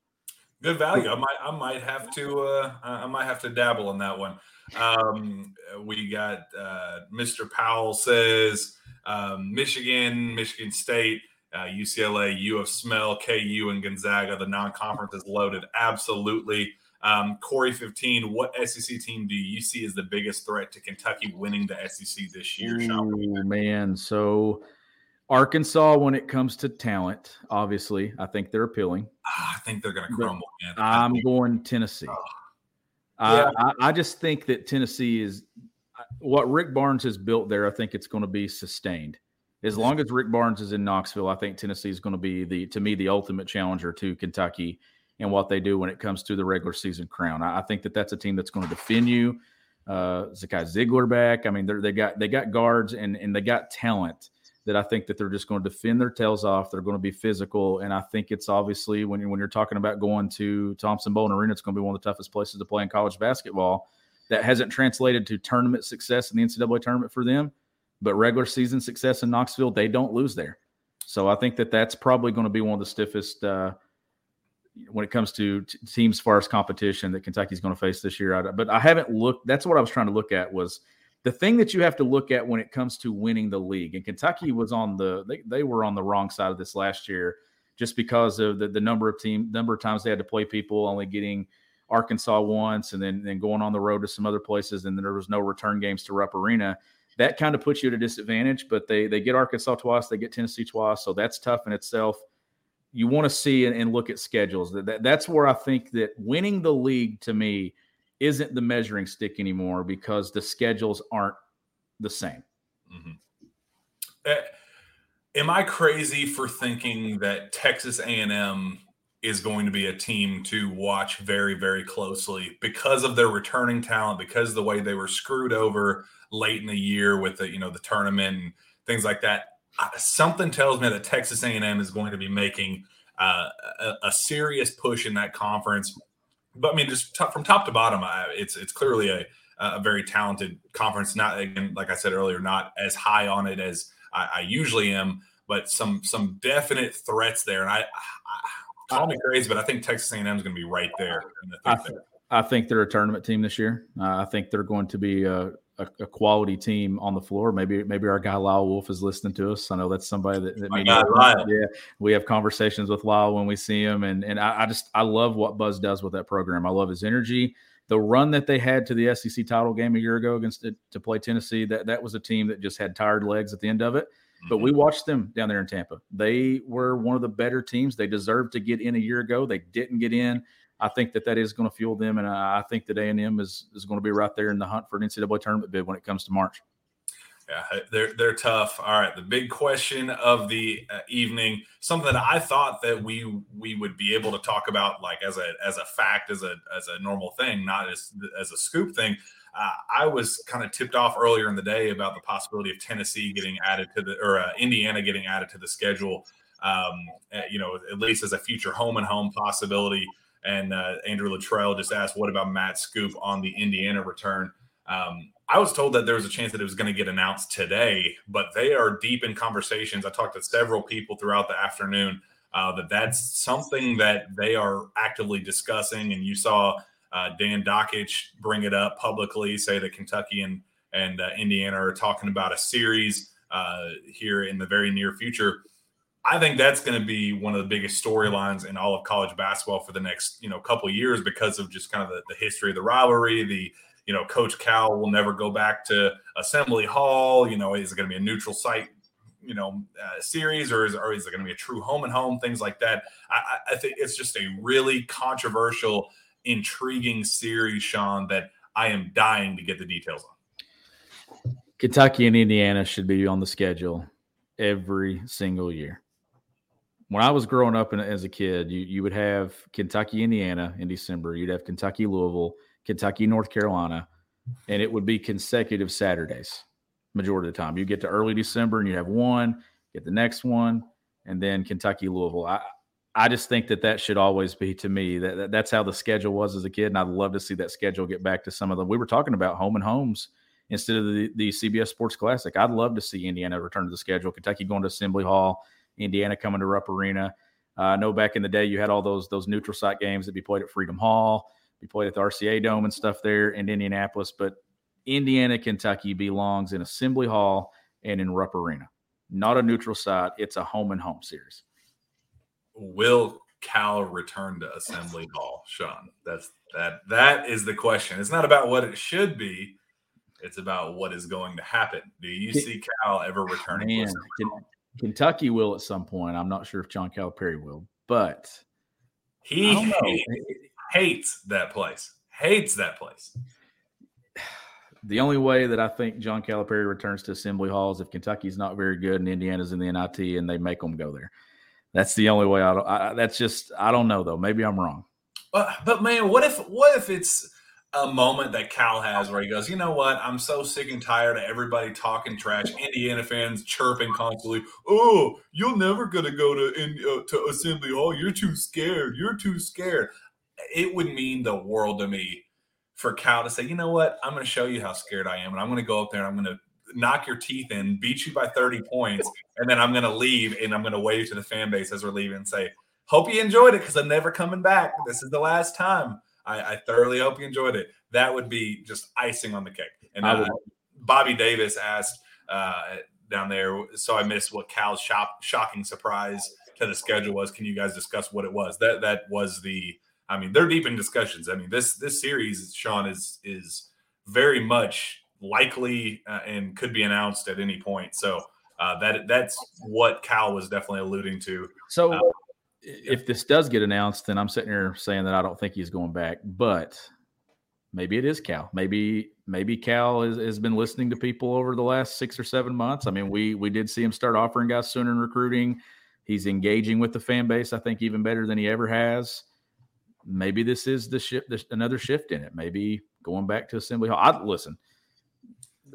Good value. I might I might have to uh, I might have to dabble in that one. Um, we got uh, Mr. Powell says um, Michigan, Michigan State. Uh, UCLA, U of Smell, KU, and Gonzaga. The non-conference is loaded. Absolutely. Um, Corey 15, what SEC team do you see as the biggest threat to Kentucky winning the SEC this year? Oh, man, so Arkansas, when it comes to talent, obviously, I think they're appealing. Ah, I think they're going to crumble. Man. I'm going Tennessee. Oh. Yeah. I, I just think that Tennessee is what Rick Barnes has built there. I think it's going to be sustained. As long as Rick Barnes is in Knoxville, I think Tennessee is going to be the to me the ultimate challenger to Kentucky and what they do when it comes to the regular season crown. I, I think that that's a team that's going to defend you. Uh, Zakai Zeigler back. I mean, they got they got guards and and they got talent that I think that they're just going to defend their tails off. They're going to be physical, and I think it's obviously when you're when you're talking about going to Thompson Boling Arena, it's going to be one of the toughest places to play in college basketball. That hasn't translated to tournament success in the NCAA tournament for them, but regular season success in Knoxville, they don't lose there. So I think that that's probably going to be one of the stiffest uh, when it comes to t- teams far as competition that Kentucky's going to face this year. I, but I haven't looked. That's what I was trying to look at was the thing that you have to look at when it comes to winning the league. And Kentucky was on the they, they were on the wrong side of this last year just because of the, the number of team number of times they had to play people only getting Arkansas once and then then going on the road to some other places and then there was no return games to Rupp Arena. That kind of puts you at a disadvantage, but they they get Arkansas twice, they get Tennessee twice, so that's tough in itself you want to see and, and look at schedules. That, that, that's where I think that winning the league to me isn't the measuring stick anymore because the schedules aren't the same. Mm-hmm. Uh, am I crazy for thinking that Texas A&M is going to be a team to watch very, very closely because of their returning talent, because of the way they were screwed over late in the year with the you know the tournament and things like that something tells me that Texas A&M is going to be making uh, a, a, serious push in that conference. But I mean, just from top to bottom, I, it's it's clearly a a very talented conference. Not again, like I said earlier, not as high on it as I, I usually am, but some some definite threats there. And I, I call me crazy, but I think Texas A&M is going to be right there. The I, th- I, think they're a tournament team this year. Uh, I think they're going to be a, a, a, quality team on the floor. Maybe maybe our guy Lyle Wolf is listening to us. I know that's somebody that, that My guy, Lyle. yeah. We have conversations with Lyle when we see him, and and I, I just I love what Buzz does with that program. I love his energy the run that they had to the SEC title game a year ago against it to play Tennessee, that that was a team that just had tired legs at the end of it. Mm-hmm. But we mm-hmm. watched them down there in Tampa. They were one of the better teams. They deserved to get in a year ago. They didn't get in. I think that that is going to fuel them, and I think that A and M is is going to be right there in the hunt for an NCAA tournament bid when it comes to March. Yeah, they're they're tough. All right, the big question of the uh, evening, something that I thought that we we would be able to talk about like as a as a fact, as a as a normal thing, not as as a scoop thing. Uh, I was kind of tipped off earlier in the day about the possibility of Tennessee getting added to the or uh, Indiana getting added to the schedule. Um, you know, at least as a future home and home possibility. And uh, Andrew Luttrell just asked, "What about Matt Scoop on the Indiana return?" Um, I was told that there was a chance that it was going to get announced today, but they are deep in conversations. I talked to several people throughout the afternoon uh, that that's something that they are actively discussing. And you saw uh, Dan Dakich bring it up publicly, say that Kentucky and and uh, Indiana are talking about a series uh, here in the very near future. I think that's going to be one of the biggest storylines in all of college basketball for the next you know couple years because of just kind of the, the history of the rivalry, the you know, Coach Cal will never go back to Assembly Hall. You know, is it going to be a neutral site, you know, uh, series, or is, or is it going to be a true home and home? Things like that. I, I think it's just a really controversial, intriguing series, Shawn, that I am dying to get the details on. Kentucky and Indiana should be on the schedule every single year. When I was growing up and as a kid, you, you would have Kentucky, Indiana in December. You'd have Kentucky, Louisville Kentucky, North Carolina, and it would be consecutive Saturdays majority of the time. You get to early December and you have one, get the next one, and then Kentucky, Louisville. I I just think that that should always be to me that, that that's how the schedule was as a kid, and I'd love to see that schedule get back to some of them. We were talking about home and homes instead of the, the CBS Sports Classic. I'd love to see Indiana return to the schedule. Kentucky going to Assembly Hall, Indiana coming to Rupp Arena. Uh, I know back in the day you had all those those neutral site games that be played at Freedom Hall. We played at the RCA Dome and stuff there in Indianapolis, but Indiana, Kentucky belongs in Assembly Hall and in Rupp Arena. Not a neutral site. It's a home and home series. Will Cal return to Assembly Hall, Shawn? That's that that is the question. It's not about what it should be. It's about what is going to happen. Do you see Cal ever returning? Man, Kentucky will at some point. I'm not sure if John Calipari will, but he [laughs] hates that place. Hates that place. The only way that I think John Calipari returns to Assembly Hall is if Kentucky's not very good and Indiana's in the NIT and they make them go there. That's the only way. I, don't, I that's just I don't know though. Maybe I'm wrong. But but man, what if what if it's a moment that Cal has where he goes, you know what? I'm so sick and tired of everybody talking trash. Indiana fans chirping constantly. Oh, you're never gonna go to in, uh, to Assembly Hall. You're too scared. You're too scared it would mean the world to me for Cal to say, you know what, I'm to show you how scared I am, and I'm to go up there and I'm to knock your teeth in, beat you by 30 points, and then I'm to leave and I'm to wave to the fan base as we're leaving and say, hope you enjoyed it because I'm never coming back. This is the last time. I, I, thoroughly hope you enjoyed it. That would be just icing on the cake. And uh, Bobby Davis asked uh, down there, so I missed what Cal's shop, shocking surprise to the schedule was. Can you guys discuss what it was? That that was the I mean, they're deep in discussions. I mean, this this series, Shawn, is is very much likely uh, and could be announced at any point. So uh, that that's what Cal was definitely alluding to. So, uh, if this does get announced, then I'm sitting here saying that I don't think he's going back, but maybe it is Cal. Maybe maybe Cal has, has been listening to people over the last six or seven months. I mean, we we did see him start offering guys sooner in recruiting. He's engaging with the fan base, I think, even better than he ever has maybe this is the shift, another shift in it. Maybe going back to Assembly Hall. I listen.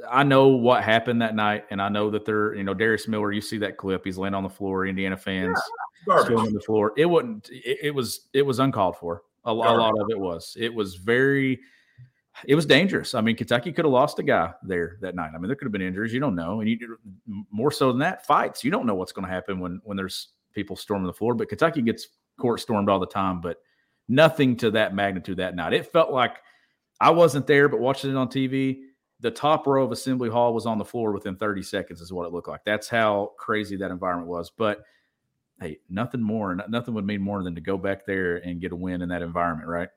I know what happened that night, and I know that they're, you know, Darius Miller. You see that clip? He's laying on the floor. Indiana fans yeah, on the floor. It wasn't. It, it, was. It was uncalled for. A, a lot of it was. It was very. it was dangerous. I mean, Kentucky could have lost a guy there that night. I mean, there could have been injuries. You don't know, and you more so than that, fights. You don't know what's going to happen when when there's people storming the floor. But Kentucky gets court stormed all the time, but nothing to that magnitude that night. It felt like I wasn't there, but watching it on TV, the top row of Assembly Hall was on the floor within 30 seconds, is what it looked like. That's how crazy that environment was. But hey, nothing more, nothing would mean more than to go back there and get a win in that environment, right?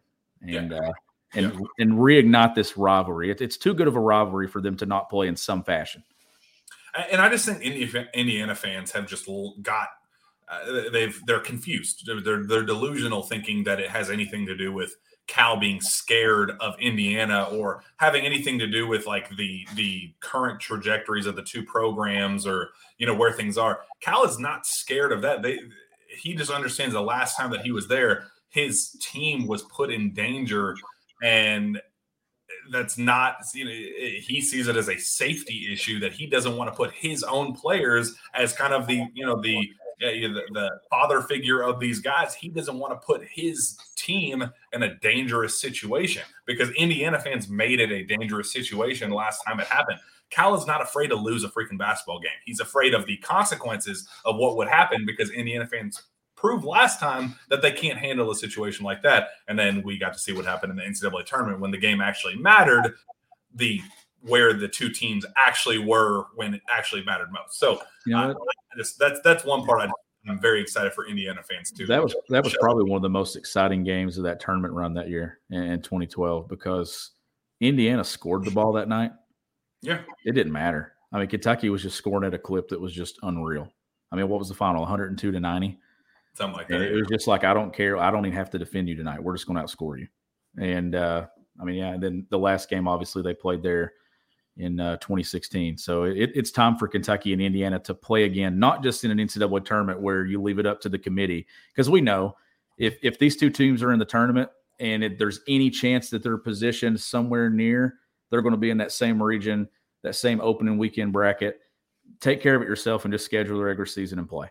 And yeah. uh, and yeah. and reignite this rivalry. It, it's too good of a rivalry for them to not play in some fashion. And I just think Indiana fans have just got uh, they've they're confused. They're they're delusional, thinking that it has anything to do with Cal being scared of Indiana or having anything to do with like the the current trajectories of the two programs or you know where things are. Cal is not scared of that. They he just understands the last time that he was there, his team was put in danger and that's not you know he sees it as a safety issue that he doesn't want to put his own players as kind of the you know the the, the father figure of these guys he doesn't want to put his team in a dangerous situation because indiana fans made it a dangerous situation last time it happened cal is not afraid to lose a freaking basketball game he's afraid of the consequences of what would happen because indiana fans proved last time that they can't handle a situation like that. And then we got to see what happened in the NCAA tournament when the game actually mattered, the where the two teams actually were when it actually mattered most. So you know, uh, just, that's that's one part I, I'm very excited for Indiana fans too. That was that was probably one of the most exciting games of that tournament run that year in 2012 because Indiana scored the ball that night. Yeah, it didn't matter. I mean, Kentucky was just scoring at a clip that was just unreal. I mean, what was the final? 102 to 90 something like that. it was just like, I don't care. I don't even have to defend you tonight. We're just going to outscore you. And uh, I mean, yeah. And then the last game, obviously, they played there in uh, 2016. So it, it's time for Kentucky and Indiana to play again, not just in an NCAA tournament where you leave it up to the committee, because we know if if these two teams are in the tournament and if there's any chance that they're positioned somewhere near, they're going to be in that same region, that same opening weekend bracket. Take care of it yourself and just schedule the regular season and play.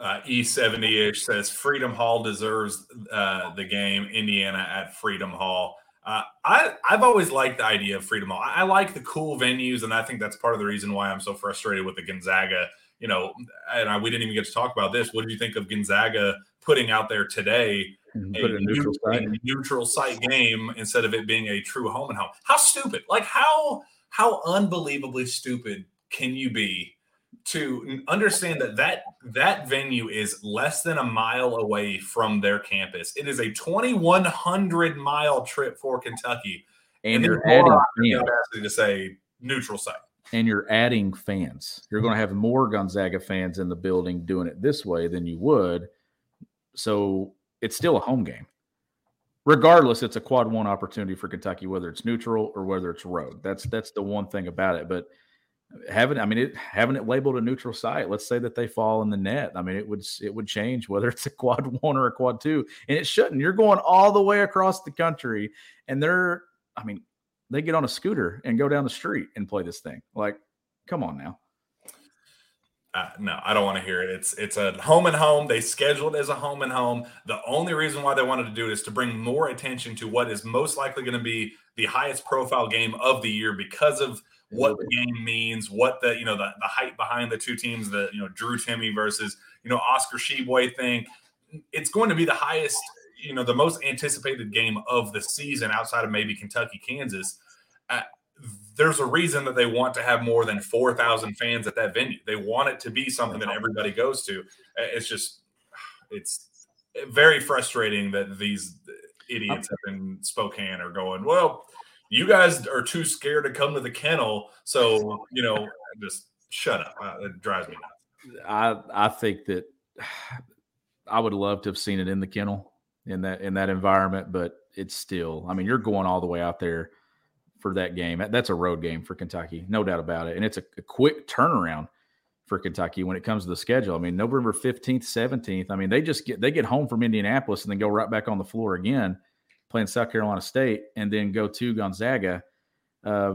Uh, E70 ish says Freedom Hall deserves uh, the game. Indiana at Freedom Hall. Uh, I, I've always liked the idea of Freedom Hall. I, I, like the cool venues, and I think that's part of the reason why I'm so frustrated with the Gonzaga. You know, and I, we didn't even get to talk about this. What did you think of Gonzaga putting out there today a, a, neutral, site. a neutral site game instead of it being a true home and home? How stupid! Like how how unbelievably stupid can you be to understand that that that venue is less than a mile away from their campus. It is a 2100 mile trip for Kentucky. And, and you're adding fans. to say neutral site. And you're adding fans. You're going to have more Gonzaga fans in the building doing it this way than you would. So it's still a home game. Regardless, it's a quad one opportunity for Kentucky, whether it's neutral or whether it's road. That's that's the one thing about it. But having I mean it having it labeled a neutral site. Let's say that they fall in the net. I mean it would it would change whether it's a quad [laughs] one or a quad two, and it shouldn't. You're going all the way across the country, and they're I mean they get on a scooter and go down the street and play this thing. Like, come on now. Uh, no, I don't want to hear it. It's it's a home and home. They scheduled as a home and home. The only reason why they wanted to do it is to bring more attention to what is most likely going to be the highest profile game of the year because of what the game means, what the you know the, the hype behind the two teams, the you know Drew Timme versus you know Oscar Tshiebwe thing. It's going to be the highest, you know, the most anticipated game of the season outside of maybe Kentucky, Kansas. Uh, there's a reason that they want to have more than 4,000 fans at that venue. They want it to be something that everybody goes to. It's just, [sighs] it's very frustrating that these idiots up in Spokane are going, well, you guys are too scared to come to the kennel. So, you know, just shut up. Uh, it drives me nuts. I I think that [sighs] I would love to have seen it in the kennel in that in that environment, but it's still. I mean, you're going all the way out there for that game. That's a road game for Kentucky, no doubt about it, and it's a, a quick turnaround for Kentucky when it comes to the schedule. I mean, November 15th, 17th. I mean, they just get they get home from Indianapolis and then go right back on the floor again playing South Carolina State, and then go to Gonzaga. Uh,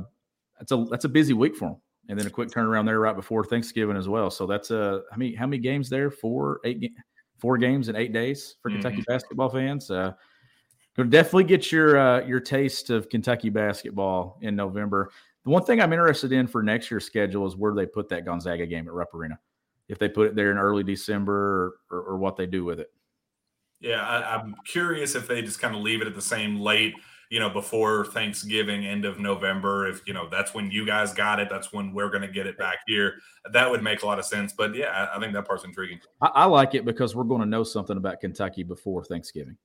that's a that's a busy week for them, and then a quick turnaround there right before Thanksgiving as well. So that's a how many how many games there? Four, eight, four games in eight days for mm-hmm. Kentucky basketball fans. Uh, You'll definitely get your uh, your taste of Kentucky basketball in November. The one thing I'm interested in for next year's schedule is where they put that Gonzaga game at Rupp Arena. If they put it there in early December or, or, or what they do with it. Yeah, I, I'm curious if they just kind of leave it at the same late you know, before Thanksgiving, end of November. If you know that's when you guys got it, that's when we're going to get it back here. That would make a lot of sense. But yeah, I, think that part's intriguing. I, I like it because we're going to know something about Kentucky before Thanksgiving.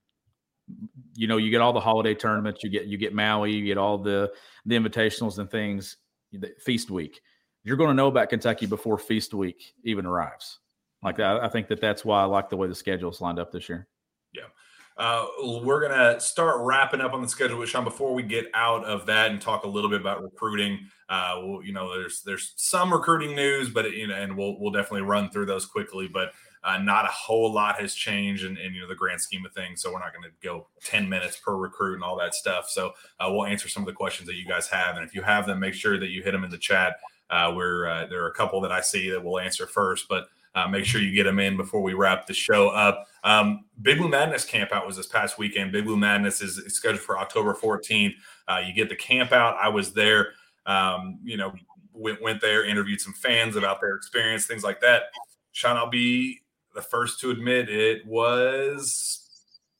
You know, you get all the holiday tournaments, you get you get Maui, you get all the the invitationals and things. Feast week, you're going to know about Kentucky before Feast week even arrives. Like I think that that's why I like the way the schedule is lined up this year. Yeah. Uh, we're going to start wrapping up on the schedule with Shawn before we get out of that and talk a little bit about recruiting. Uh, you know, there's there's some recruiting news, but you know, and we'll we'll definitely run through those quickly. But uh, not a whole lot has changed in, in, you know the grand scheme of things. So we're not going to go 10 minutes per recruit and all that stuff. So uh, we'll answer some of the questions that you guys have, and if you have them, make sure that you hit them in the chat. Uh, where uh, there are a couple that I see that we'll answer first, but uh, make sure you get them in before we wrap the show up. Um, Big Blue Madness camp out was this past weekend. Big Blue Madness is scheduled for October 14th. Uh, you get the camp out. I was there. Um, you know, went went there, interviewed some fans about their experience, things like that. Shawn, I'll be the first to admit it was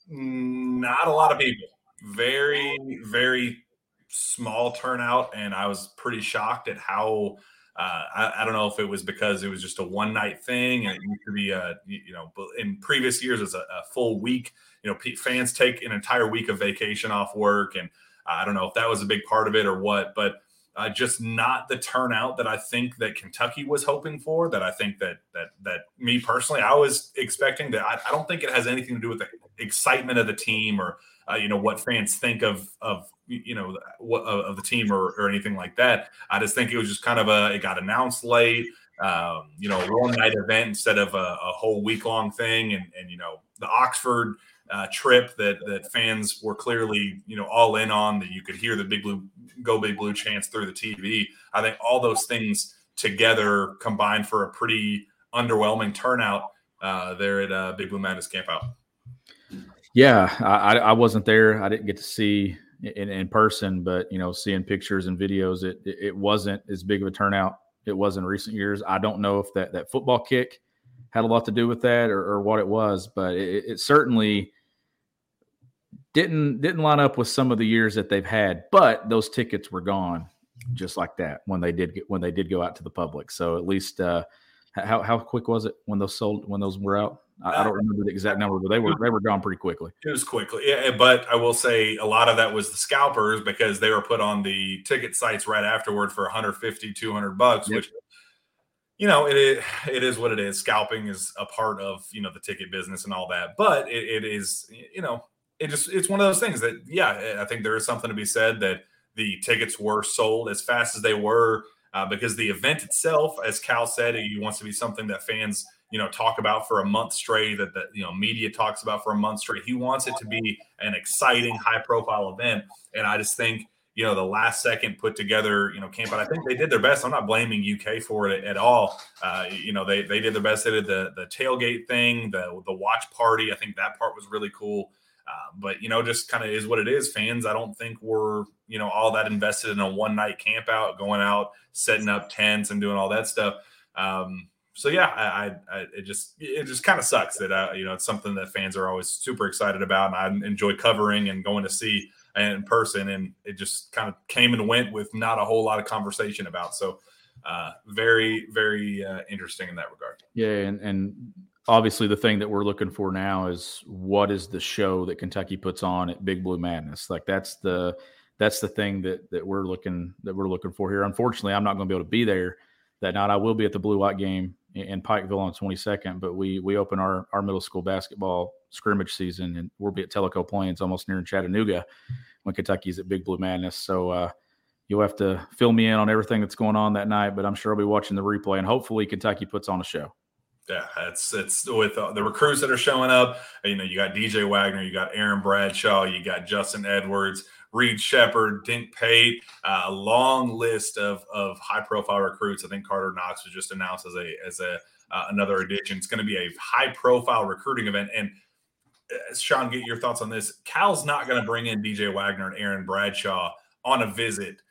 not a lot of people. Very, very small turnout, and I was pretty shocked at how uh, I, I, don't know if it was because it was just a one night thing and it used to be a, you know, in previous years as a, a, full week, you know, fans take an entire week of vacation off work. And I don't know if that was a big part of it or what, but uh, just not the turnout that I think that Kentucky was hoping for. That I think that that that me personally, I was expecting. That I, I don't think it has anything to do with the excitement of the team or uh, you know what fans think of of you know what of the team or, or anything like that. I just think it was just kind of a it got announced late. Um, you know, a one night event instead of a, a whole week long thing, and and you know the Oxford uh, trip that that fans were clearly you know all in on. That you could hear the big blue go big blue chants through the TV. I think all those things together combined for a pretty underwhelming turnout uh, there at uh, Big Blue Madness Camp Out. Yeah, I, I wasn't there. I didn't get to see in, in person, but you know, seeing pictures and videos, it it wasn't as big of a turnout. It was in recent years. I don't know if that that football kick had a lot to do with that or, or what it was, but it, it certainly didn't didn't line up with some of the years that they've had. But those tickets were gone just like that when they did get when they did go out to the public. So at least uh, how how quick was it when those sold when those were out? I, I uh, don't remember the exact number, but they were they were gone pretty quickly. It was quickly, yeah. But I will say a lot of that was the scalpers because they were put on the ticket sites right afterward for 150, 200 bucks, yep. which you know it is, it is what it is. Scalping is a part of you know the ticket business and all that, but it, it is you know it just it's one of those things that yeah I think there is something to be said that the tickets were sold as fast as they were uh, because the event itself, as Cal said, he wants to be something that fans you know talk about for a month straight that the you know media talks about for a month straight. He wants it to be an exciting high profile event. And i just think you know the last second put together you know camp but i think they did their best. I'm not blaming uk for it at all. Uh, you know they they did their best. They did the the tailgate thing the the watch party. I think that part was really cool uh, but you know just kind of is what it is fans i don't think were you know all that invested in a one night camp out going out setting up tents and doing all that stuff um, so yeah, I, I, it just it just kind of sucks that uh, you know it's something that fans are always super excited about, and I enjoy covering and going to see in person, and it just kind of came and went with not a whole lot of conversation about. So uh, very very uh, interesting in that regard. Yeah, and and obviously the thing that we're looking for now is what is the show that Kentucky puts on at Big Blue Madness? Like that's the that's the thing that that we're looking that we're looking for here. Unfortunately, I'm not going to be able to be there that night. I will be at the Blue White game in Pikeville on 22nd, but we we open our our middle school basketball scrimmage season, and we'll be at Tellico Plains, almost near in Chattanooga, when Kentucky's at Big Blue Madness. So uh, you'll have to fill me in on everything that's going on that night, but I'm sure I'll be watching the replay, and hopefully Kentucky puts on a show. Yeah, it's it's with uh, the recruits that are showing up. You know, you got DJ Wagner, you got Aaron Bradshaw, you got Justin Edwards. Reed Sheppard, Dink Pate, uh, a long list of, of high profile recruits. I think Carter Knox was just announced as a as a uh, another addition. It's going to be a high profile recruiting event, and uh, Shawn, get your thoughts on this. Cal's not going to bring in DJ Wagner and Aaron Bradshaw on a visit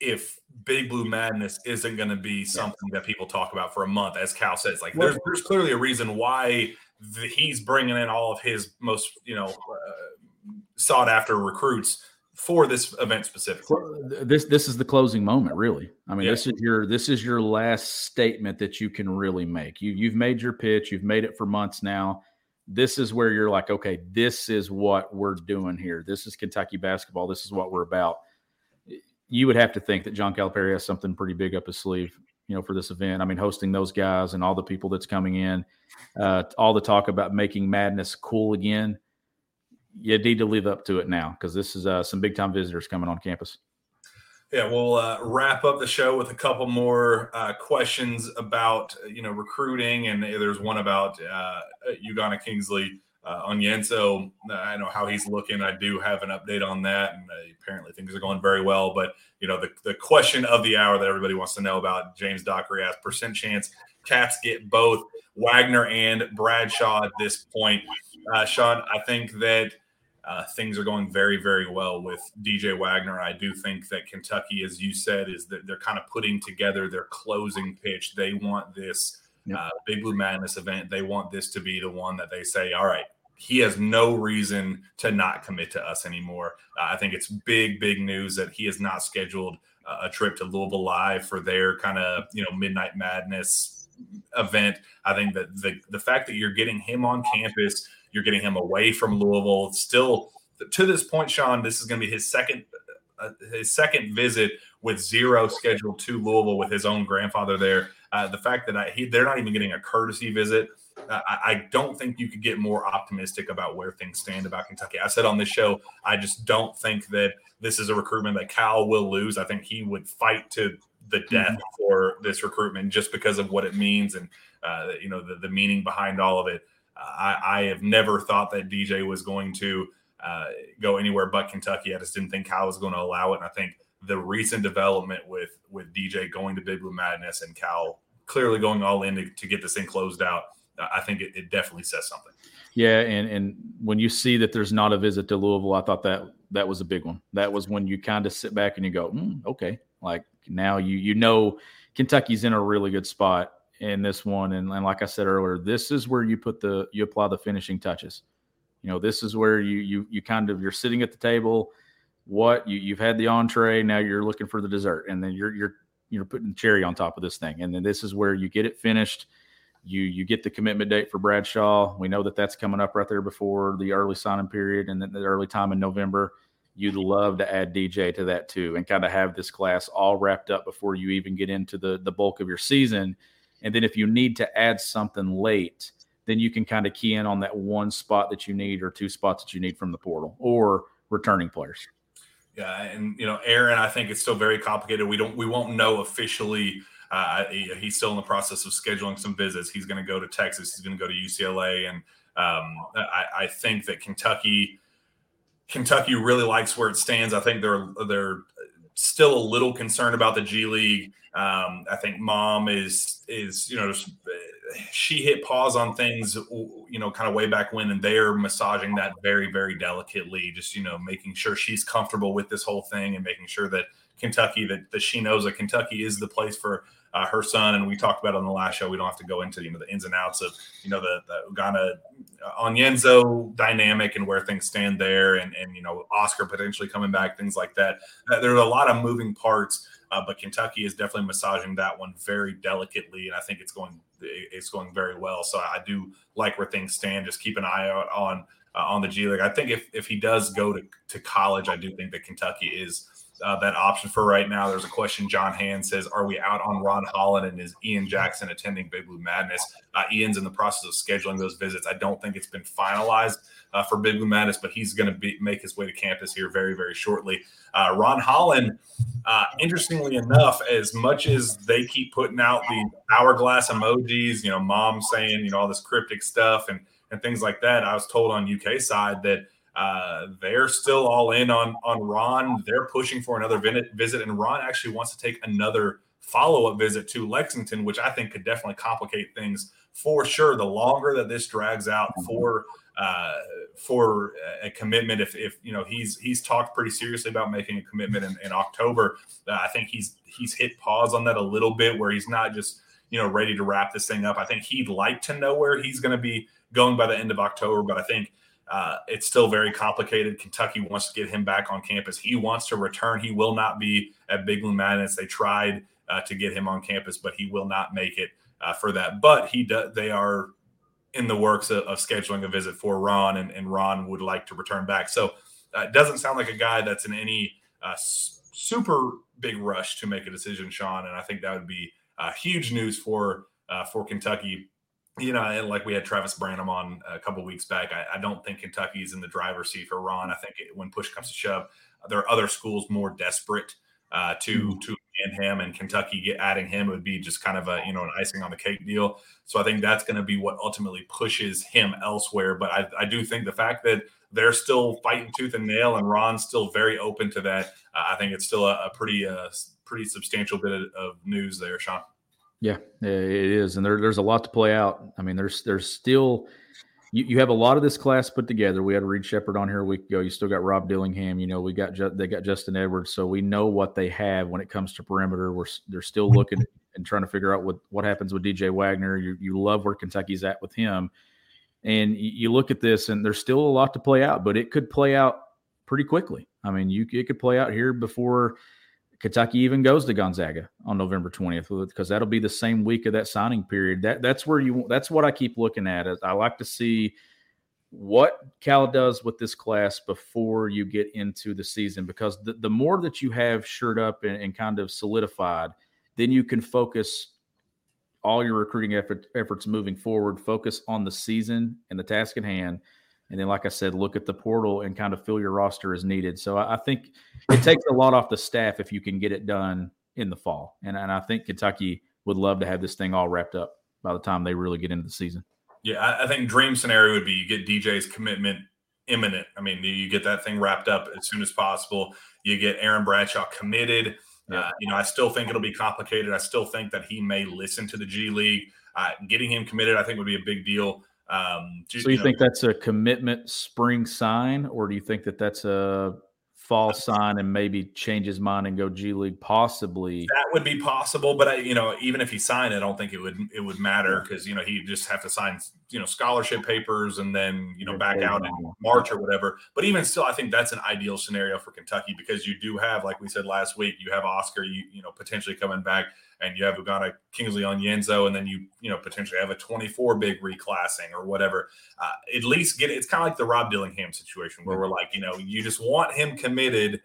if Big Blue Madness isn't going to be something that people talk about for a month, as Cal says. Like, there's, there's clearly a reason why the, he's bringing in all of his most, you know, uh, sought after recruits for this event specifically. This this is the closing moment, really. I mean, yeah. this is your this is your last statement that you can really make. You you've made your pitch. You've made it for months now. This is where you're like, okay, this is what we're doing here. This is Kentucky basketball. This is what we're about. You would have to think that John Calipari has something pretty big up his sleeve, you know, for this event. I mean, hosting those guys and all the people that's coming in, uh, all the talk about making madness cool again you need to live up to it now because this is uh, some big time visitors coming on campus. Yeah, we'll uh, wrap up the show with a couple more uh, questions about you know recruiting, and there's one about uh, Ugonna Kingsley uh, Onyenso. I know how he's looking. I do have an update on that, and uh, apparently things are going very well. But you know, the, the question of the hour that everybody wants to know about James Dockery asked percent chance Cats get both Wagner and Bradshaw at this point. Uh, Shawn, I think that uh, things are going very, very well with DJ Wagner. I do think that Kentucky, as you said, is that they're kind of putting together their closing pitch. They want this yep. uh, Big Blue Madness event. They want this to be the one that they say, all right, he has no reason to not commit to us anymore. Uh, I think it's big, big news that he has not scheduled uh, a trip to Louisville Live for their kind of you know Midnight Madness event. I think that the the fact that you're getting him on campus you're getting him away from Louisville. Still, to this point, Shawn, this is going to be his second uh, his second visit with zero scheduled to Louisville with his own grandfather there. Uh, the fact that I, he, they're not even getting a courtesy visit, uh, I, I, don't think you could get more optimistic about where things stand about Kentucky. I said on this show, I just don't think that this is a recruitment that Cal will lose. I think he would fight to the death mm-hmm. for this recruitment just because of what it means and uh, you know the, the meaning behind all of it. I, I have never thought that DJ was going to uh, go anywhere but Kentucky. I just didn't think Cal was going to allow it. And I think the recent development with with DJ going to Big Blue Madness and Cal clearly going all in to, to get this thing closed out, I think it, it, definitely says something. Yeah, and and when you see that there's not a visit to Louisville, I thought that that was a big one. That was when you kind of sit back and you go, mm, okay, like now you you know Kentucky's in a really good spot in this one. And, and like I said earlier, this is where you put the you apply the finishing touches. You know, this is where you you you kind of you're sitting at the table. What you you've had the entree, now you're looking for the dessert, and then you're you're you're putting cherry on top of this thing, and then this is where you get it finished. You you get the commitment date for Bradshaw. We know that that's coming up right there before the early signing period, and then the early time in November. You'd love to add DJ to that too, and kind of have this class all wrapped up before you even get into the the bulk of your season and then if you need to add something late, then you can kind of key in on that one spot that you need or two spots that you need from the portal or returning players. Yeah, and you know, Aaron, I think it's still very complicated. We don't, we won't know officially. Uh, he's still in the process of scheduling some visits. He's going to go to Texas. He's going to go to UCLA, and um, I, I, think that Kentucky, Kentucky really likes where it stands. I think they're they're still a little concerned about the G League. Um, I think mom is is you know she hit pause on things you know kind of way back when, and they're massaging that very very delicately, just you know making sure she's comfortable with this whole thing and making sure that Kentucky that, that she knows that Kentucky is the place for uh, her son. And we talked about on the last show. We don't have to go into you know the ins and outs of you know the, the Ugonna uh, Onyenso dynamic and where things stand there, and and you know Oscar potentially coming back, things like that. Uh, there are a lot of moving parts. Uh, but Kentucky is definitely massaging that one very delicately, and I think it's going it's going very well. So I do like where things stand. Just keep an eye out on uh, on the G League. I think if if he does go to to college, I do think that Kentucky is uh, that option for right now. There's a question. John Hand says, "Are we out on Ron Holland and is Ian Jackson attending Big Blue Madness?" Uh, Ian's in the process of scheduling those visits. I don't think it's been finalized uh, for Big Blue Madness, but he's going to make his way to campus here very, very shortly. Uh, Ron Holland, uh, interestingly enough, as much as they keep putting out the hourglass emojis, you know, mom saying, you know, all this cryptic stuff and and things like that, I was told on UK side that uh, they're still all in on on Ron. They're pushing for another visit, and Ron actually wants to take another follow up visit to Lexington, which I think could definitely complicate things for sure. The longer that this drags out mm-hmm. for uh, for a commitment, if, if you know he's he's talked pretty seriously about making a commitment in, in October, uh, I think he's he's hit pause on that a little bit, where he's not just you know ready to wrap this thing up. I think he'd like to know where he's going to be going by the end of October, but I think uh, it's still very complicated. Kentucky wants to get him back on campus. He wants to return. He will not be at Big Blue Madness. They tried uh, to get him on campus, but he will not make it uh, for that. But he do, they are in the works of, of scheduling a visit for Ron, and, and, Ron would like to return back. So uh, it doesn't sound like a guy that's in any uh, super big rush to make a decision, Shawn. And I think that would be uh, huge news for for Kentucky you know, and like we had Travis Branham on a couple weeks back. I, I, don't think Kentucky is in the driver's seat for Ron. I think it, when push comes to shove, there are other schools more desperate uh, to mm-hmm. to get him, and Kentucky get adding him would be just kind of a you know an icing on the cake deal. So I think that's going to be what ultimately pushes him elsewhere. But I, I do think the fact that they're still fighting tooth and nail, and Ron's still very open to that. Uh, I think it's still a, a pretty uh, pretty substantial bit of, of news there, Shawn. Yeah, it is, and there, there's a lot to play out. I mean, there's there's still you, you have a lot of this class put together. We had Reed Sheppard on here a week ago. You still got Rob Dillingham. You know, we got they got Justin Edwards, so we know what they have when it comes to perimeter. We're they're still looking and trying to figure out what what happens with DJ Wagner. You you love where Kentucky's at with him, and you, you look at this, and there's still a lot to play out, but it could play out pretty quickly. I mean, you it could play out here before Kentucky even goes to Gonzaga on November 20th because that'll be the same week of that signing period. That that's where you that's what I keep looking at. I like to see what Cal does with this class before you get into the season because the, the more that you have shirt up and, and kind of solidified, then you can focus all your recruiting effort, efforts moving forward, focus on the season and the task at hand and then, like I said, look at the portal and kind of fill your roster as needed. So I, I think it takes a lot off the staff if you can get it done in the fall. And, and I think Kentucky would love to have this thing all wrapped up by the time they really get into the season. Yeah, I, I think dream scenario would be you get DJ's commitment imminent. I mean, you get that thing wrapped up as soon as possible. You get Aaron Bradshaw committed. Yeah. Uh, you know, I still think it'll be complicated. I still think that he may listen to the G League. Uh, getting him committed, I think, would be a big deal. Um, so you, you know, think that's a commitment spring sign, or do you think that that's a fall sign and maybe change his mind and go G League? Possibly that would be possible, but I, you know, even if he signed, I don't think it would it would matter because you know he'd just have to sign you know scholarship papers and then you know back out in March or whatever. But even still, I think that's an ideal scenario for Kentucky because you do have, like we said last week, you have Oscar, you you know potentially coming back and you have Ugonna Kingsley Onyenso, and then you you know potentially have a 24 big reclassing or whatever. Uh, at least get it's kind of like the Rob Dillingham situation where we're like, you know, you just want him committed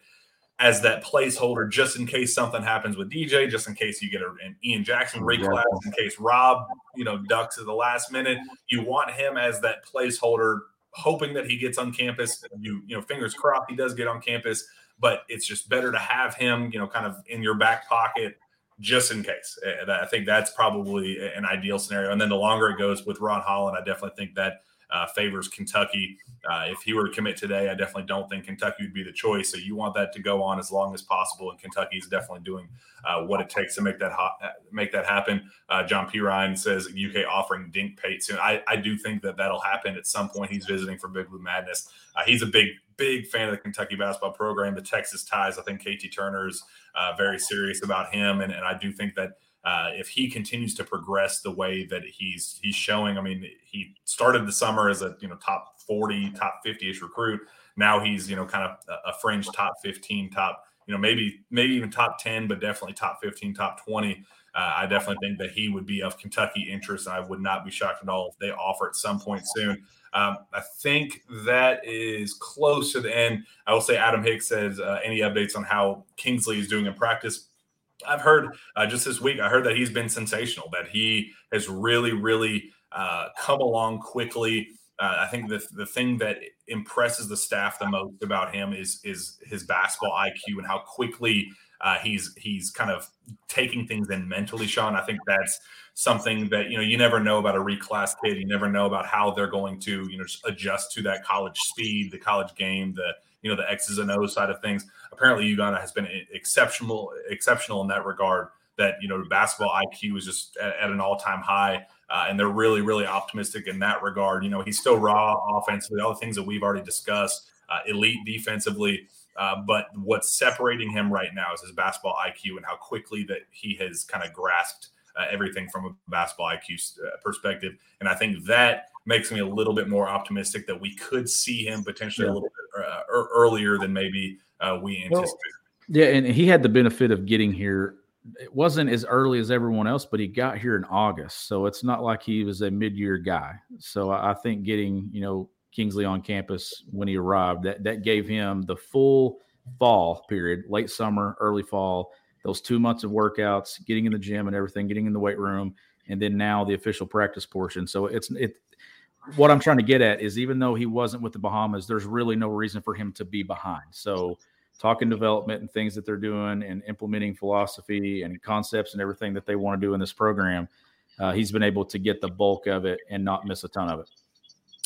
as that placeholder just in case something happens with DJ, just in case you get a, an Ian Jackson reclass, in case Rob, you know, ducks at the last minute. You want him as that placeholder, hoping that he gets on campus. You, you know, fingers crossed he does get on campus, but it's just better to have him, you know, kind of in your back pocket just in case. And I think that's probably an ideal scenario. And then the longer it goes with Ron Holland, I definitely think that uh, favors Kentucky. Uh, if he were to commit today, I definitely don't think Kentucky would be the choice. So you want that to go on as long as possible, and Kentucky is definitely doing uh, what it takes to make that ha- make that happen. Uh, John P. Ryan says UK offering Dink Pate soon. I, I do think that that'll happen at some point. He's visiting for Big Blue Madness. Uh, he's a big big fan of the Kentucky basketball program, the Texas ties. I think KT Turner's uh, very serious about him, and, and I do think that uh, if he continues to progress the way that he's he's showing, I mean, he started the summer as a you know top forty, top fifty ish recruit. Now he's you know kind of a fringe top fifteen, top you know maybe maybe even top ten, but definitely top fifteen, top twenty. Uh, I definitely think that he would be of Kentucky interest. I would not be shocked at all if they offer at some point soon. Um, I think that is close to the end. I will say Adam Hicks says uh, any updates on how Kingsley is doing in practice. I've heard uh, just this week, I heard that he's been sensational, that he has really, really uh, come along quickly. Uh, I think the, the thing that impresses the staff the most about him is is his basketball IQ and how quickly uh, he's he's kind of taking things in mentally. Shawn, I think that's something that you know you never know about a reclass kid. You never know about how they're going to you know adjust to that college speed, the college game, the you know the X's and O's side of things. Apparently, Ugonna has been exceptional exceptional in that regard. that you know basketball IQ is just at, at an all time high. Uh, and they're really, really optimistic in that regard. You know, he's still raw offensively, all the things that we've already discussed, uh, elite defensively. Uh, but what's separating him right now is his basketball IQ and how quickly that he has kind of grasped uh, everything from a basketball IQ uh, perspective. And I think that makes me a little bit more optimistic that we could see him potentially yeah. a little bit uh, earlier than maybe we anticipated. Well, yeah, and he had the benefit of getting here it wasn't as early as everyone else, but he got here in August. So it's not like he was a mid year guy. So I think getting, you know, Kingsley on campus when he arrived, that, that gave him the full fall period, late summer, early fall, those two months of workouts, getting in the gym and everything, getting in the weight room, and then now the official practice portion. So it's it what I'm trying to get at is even though he wasn't with the Bahamas, there's really no reason for him to be behind. So talking development and things that they're doing and implementing philosophy and concepts and everything that they want to do in this program, uh, he's been able to get the bulk of it and not miss a ton of it.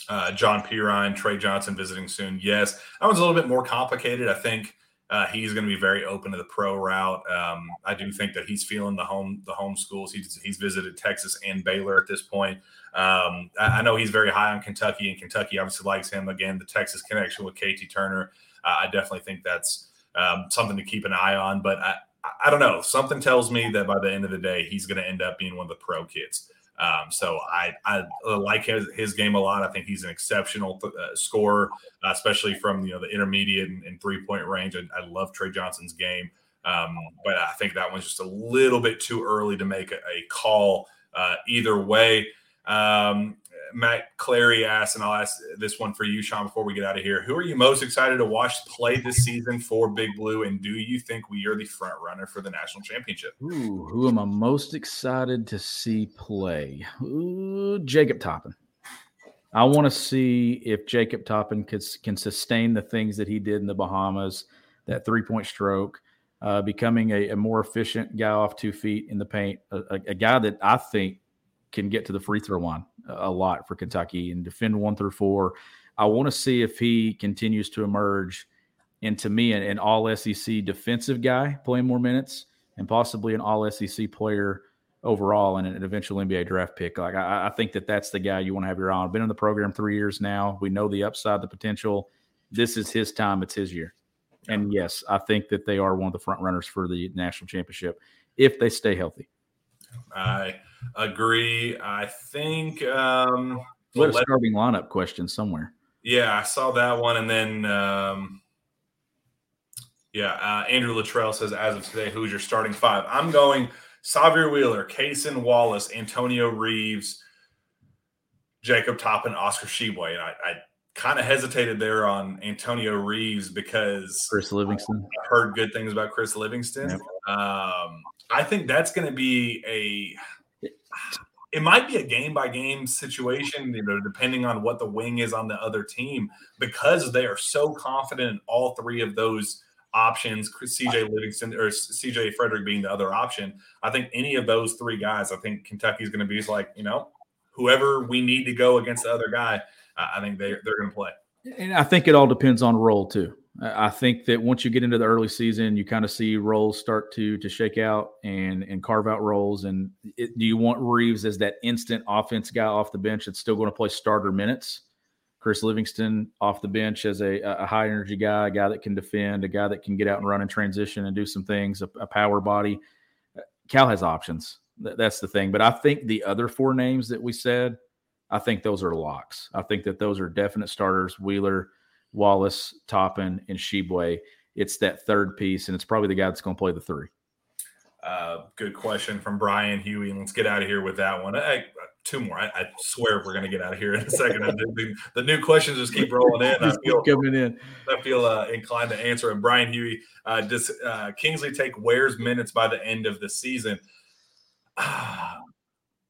Uh, John Perine, Trey Johnson visiting soon. Yes, that one's a little bit more complicated. I think uh, he's going to be very open to the pro route. Um, I do think that he's feeling the home the home schools. He's, he's visited Texas and Baylor at this point. Um, I, I, know he's very high on Kentucky, and Kentucky obviously likes him. Again, the Texas connection with KT Turner uh, I definitely think that's um, something to keep an eye on. But I, I don't know. Something tells me that by the end of the day, he's going to end up being one of the pro kids. Um, so I, I like his, his game a lot. I think he's an exceptional th- uh, scorer, especially from you know the intermediate and, and three point range. I, I, love Trey Johnson's game, um, but I think that one's just a little bit too early to make a, a call uh, either way. Um, Matt Clary asked, and I'll ask this one for you, Shawn, before we get out of here. Who are you most excited to watch play this season for Big Blue? And do you think we are the front runner for the national championship? Ooh, who am I most excited to see play? Ooh, Jacob Toppin. I want to see if Jacob Toppin could, can sustain the things that he did in the Bahamas, that three point stroke, uh, becoming a, a, more efficient guy off two feet in the paint, a, a, a guy that I think can get to the free throw line a lot for Kentucky and defend one through four. I want to see if he continues to emerge into me an, an all SEC defensive guy playing more minutes and possibly an all SEC player overall and an eventual NBA draft pick. Like I, I, think that that's the guy you want to have your eye on. Been in the program three years now. We know the upside, the potential. This is his time. It's his year. And yes, I think that they are one of the front runners for the national championship if they stay healthy. I agree. I think um what a starting lineup question somewhere. Yeah, I saw that one, and then um, yeah, uh, Andrew Luttrell says, as of today, who's your starting five? I'm going Sahvir Wheeler, Cason Wallace, Antonio Reeves, Jacob Toppin, Oscar Tshiebwe, and I, I kind of hesitated there on Antonio Reeves because Chris Livingston. I heard good things about Chris Livingston. Yep. Um, I think that's going to be a. It might be a game by game situation, you know, depending on what the wing is on the other team, because they are so confident in all three of those options. CJ Livingston or CJ Frederick being the other option. I think any of those three guys, I think Kentucky's going to be like, you know, whoever we need to go against the other guy, I think they they're going to play. And I think it all depends on role too. I think that once you get into the early season, you kind of see roles start to to shake out and and carve out roles. And it, do you want Reeves as that instant offense guy off the bench that's still going to play starter minutes? Chris Livingston off the bench as a, a high energy guy, a guy that can defend, a guy that can get out and run in transition and do some things, a, a power body. Uh, Cal has options. That's the thing. But I think the other four names that we said, I think those are locks. I think that those are definite starters. Wheeler, Wallace, Toppin, and Tshiebwe. It's that third piece, and it's probably the guy that's going to play the three. Uh, good question from Brian Huey. Let's get out of here with that one. I, two more. I, I swear we're going to get out of here in a second. [laughs] the, the, new questions just keep rolling in. I feel coming in. I feel uh, inclined to answer. And Brian Huey, uh, does uh, Kingsley take Ware's minutes by the end of the season? [sighs]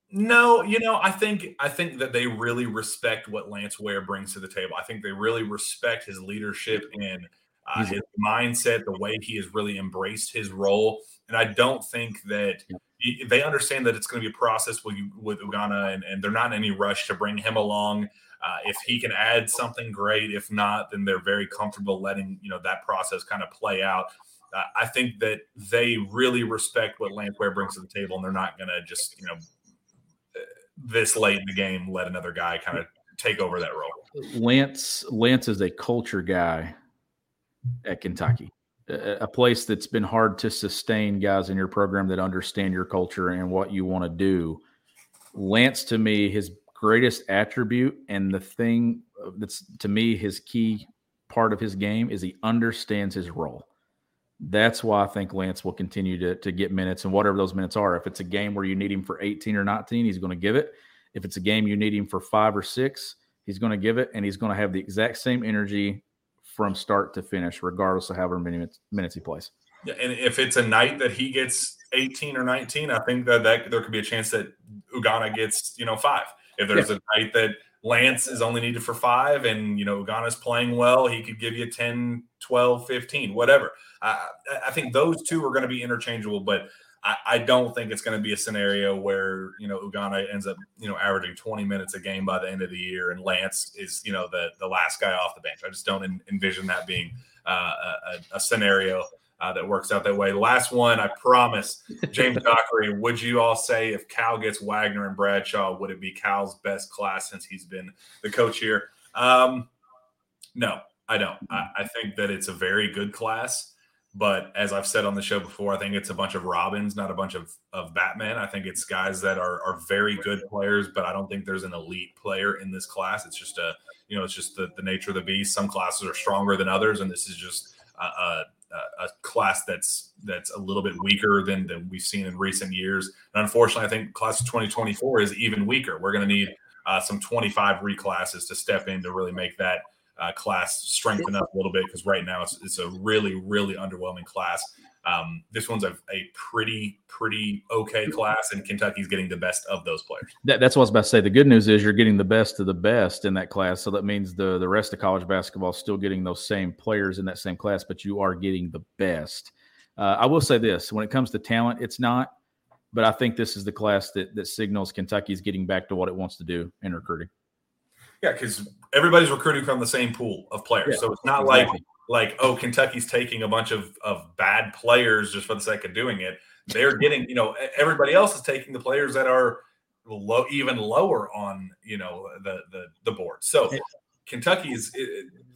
No, you know, I think I think that they really respect what Lance Ware brings to the table. I think they really respect his leadership and uh, his mindset, the way he has really embraced his role. And I don't think that he, they understand that it's going to be a process with with Ugonna, and, and they're not in any rush to bring him along. Uh, if he can add something great, if not, then they're very comfortable letting you know that process kind of play out. I think that they really respect what Lance Ware brings to the table, and they're not going to just, you know, this late in the game let another guy kind of take over that role. Lance Lance is a culture guy at Kentucky, a, a place that's been hard to sustain guys in your program that understand your culture and what you want to do. Lance, to me, his greatest attribute and the thing uh, that's to me his key part of his game is he understands his role. That's why I think Lance will continue to, to get minutes and whatever those minutes are. If it's a game where you need him for 18 or 19, he's going to give it. If it's a game you need him for five or six, he's going to give it and he's going to have the exact same energy from start to finish, regardless of however many minutes, minutes he plays. Yeah, and if it's a night that he gets 18 or 19, I think that, that there could be a chance that Ugonna gets, you know, five. If there's yeah. a night that Lance is only needed for five and, you know, Ugonna's playing well, he could give you 10, 12, 15, whatever. I, I think those two are going to be interchangeable, but I, I don't think it's going to be a scenario where, you know, Ugonna ends up, you know, averaging 20 minutes a game by the end of the year and Lance is, you know, the, the last guy off the bench. I just don't envision that being uh, a, a scenario uh, that works out that way. Last one, I promise, James Dockery. [laughs] Would you all say if Cal gets Wagner and Bradshaw, would it be Cal's best class since he's been the coach here? Um, no, I don't. I, I, think that it's a very good class, but as I've said on the show before, I think it's a bunch of Robins, not a bunch of of Batman. I think it's guys that are are very good players, but I don't think there's an elite player in this class. It's just a you know, it's just the, the nature of the beast. Some classes are stronger than others, and this is just a, a a class that's that's a little bit weaker than than we've seen in recent years. And unfortunately, I think class of 2024 is even weaker. We're going to need uh, some 25 reclasses to step in to really make that uh, class strengthen up a little bit because right now it's, it's a really really underwhelming class. Um, this one's a, a pretty, pretty okay class, and Kentucky's getting the best of those players. That, that's what I was about to say. The good news is you're getting the best of the best in that class. So that means the, the rest of college basketball is still getting those same players in that same class, but you are getting the best. Uh, I will say this when it comes to talent, it's not, but I think this is the class that, that signals Kentucky's getting back to what it wants to do in recruiting. Yeah, because everybody's recruiting from the same pool of players. Yeah, so it's not exactly. like like, oh, Kentucky's taking a bunch of, of bad players just for the sake of doing it. They're [laughs] getting, you know, everybody else is taking the players that are low, even lower on, you know, the the, the board. So Kentucky is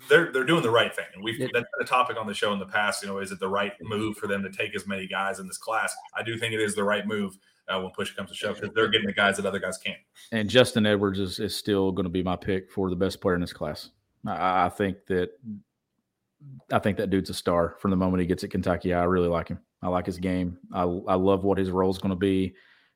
they're they're doing the right thing, and we've that's been a topic on the show in the past. You know, is it the right move for them to take as many guys in this class? I do think it is the right move. Uh, when push comes to shove, because they're getting the guys that other guys can't. And Justin Edwards is, is still going to be my pick for the best player in this class. I, I think that I think that dude's a star from the moment he gets at Kentucky. I really like him. I like his game. I, I love what his role is going to be.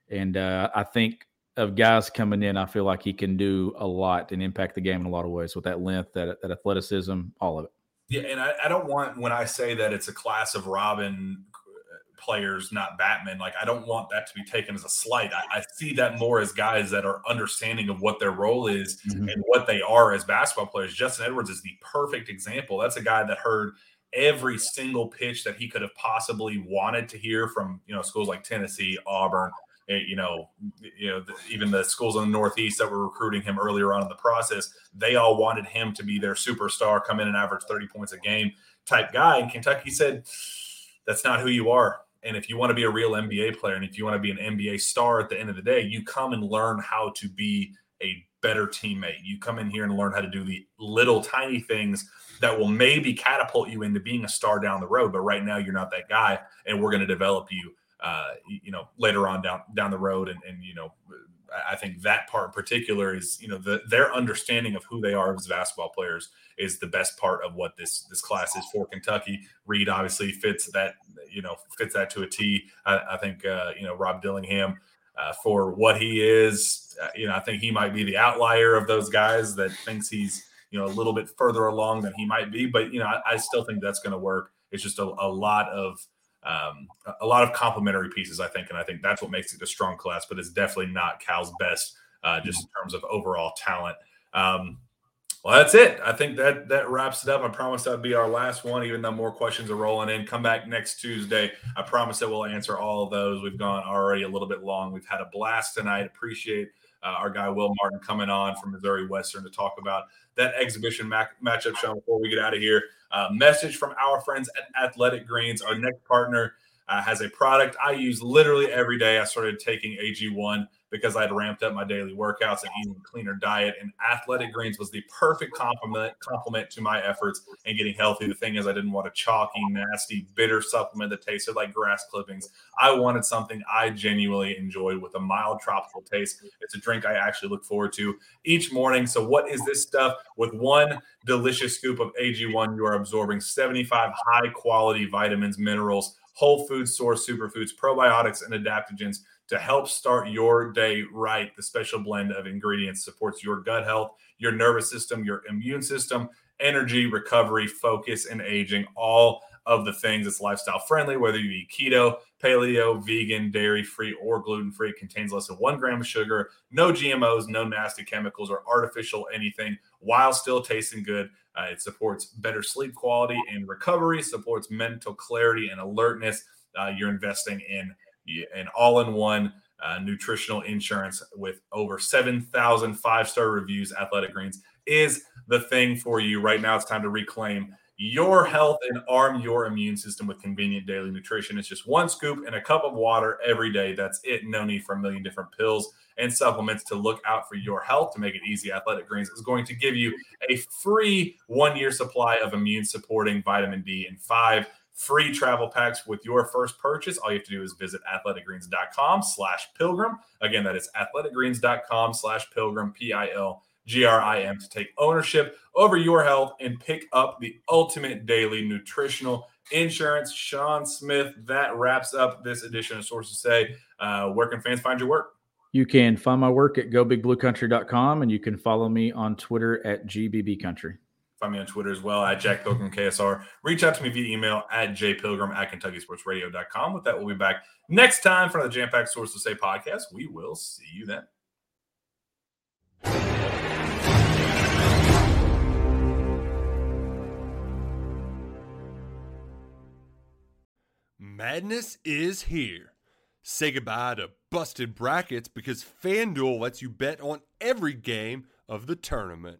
And uh, I think of guys coming in, I feel like he can do a lot and impact the game in a lot of ways with that length, that, that athleticism, all of it. Yeah, and I, I don't want when I say that it's a class of Robin players, not Batman. Like I don't want that to be taken as a slight. I, I see that more as guys that are understanding of what their role is mm-hmm. and what they are as basketball players. Justin Edwards is the perfect example. That's a guy that heard every single pitch that he could have possibly wanted to hear from you know schools like Tennessee, Auburn. Eh, you know, you know, even the schools in the Northeast that were recruiting him earlier on in the process, they all wanted him to be their superstar, come in and average 30 points a game type guy. And Kentucky said, that's not who you are. And if you want to be a real NBA player and if you want to be an NBA star at the end of the day, you come and learn how to be a better teammate. You come in here and learn how to do the little tiny things that will maybe catapult you into being a star down the road. But right now, you're not that guy, and we're going to develop you, uh, you know, later on down down the road. And and you know, I think that part in particular is you know the, their understanding of who they are as basketball players is the best part of what this this class is for Kentucky. Reed obviously fits that you know fits that to a T. I, I think uh, you know Rob Dillingham uh, for what he is. Uh, you know I think he might be the outlier of those guys that thinks he's you know a little bit further along than he might be. But you know I, I still think that's going to work. It's just a, a lot of um, a lot of complementary pieces, I think, and I think that's what makes it a strong class. But it's definitely not Cal's best, uh, just in terms of overall talent. Um, Well, that's it. I think that that wraps it up. I promise that'd be our last one, even though more questions are rolling in. Come back next Tuesday. I promise that we'll answer all of those. We've gone already a little bit long. We've had a blast tonight. Appreciate uh, our guy Will Martin coming on from Missouri Western to talk about that exhibition matchup. Shawn, before we get out of here, uh, message from our friends at Athletic Greens. Our next partner uh, has a product I use literally every day. I started taking AG1 because I'd ramped up my daily workouts and eating a cleaner diet. And Athletic Greens was the perfect complement complement to my efforts and getting healthy. The thing is, I didn't want a chalky, nasty, bitter supplement that tasted like grass clippings. I wanted something I genuinely enjoyed with a mild tropical taste. It's a drink I actually look forward to each morning. So, what is this stuff? With one delicious scoop of AG1, you are absorbing 75 high quality vitamins, minerals, whole food source superfoods, probiotics, and adaptogens to help start your day right. The special blend of ingredients supports your gut health, your nervous system, your immune system, energy, recovery, focus, and aging. All of the things that's lifestyle friendly, whether you eat keto, paleo, vegan, dairy free, or gluten free, contains less than one gram of sugar, no GMOs, no nasty chemicals or artificial anything, while still tasting good. Uh, it supports better sleep quality and recovery, supports mental clarity and alertness. Uh, you're investing in an all-in-one uh, nutritional insurance with over 7,000 five-star reviews. Athletic Greens is the thing for you right now. It's time to reclaim your health and arm your immune system with convenient daily nutrition. It's just one scoop and a cup of water every day. That's it. No need for a million different pills and supplements to look out for your health. To make it easy, Athletic Greens is going to give you a free one year supply of immune supporting vitamin D and five free travel packs with your first purchase. All you have to do is visit athleticgreens.com slash pilgrim. Again, that is athleticgreens.com slash pilgrim, to take ownership over your health and pick up the ultimate daily nutritional insurance. Shawn Smith, that wraps up this edition of Sources Say. Uh, where can fans find your work? You can find my work at gobigbluecountry.com and you can follow me on Twitter at gbbcountry. Find me on Twitter as well at Jack Pilgrim KSR. Reach out to me via email at jpilgrim at KentuckySportsRadio.com. With that, we'll be back next time for the Jam Pack Sources Say podcast. We will see you then. Madness is here. Say goodbye to busted brackets because FanDuel lets you bet on every game of the tournament.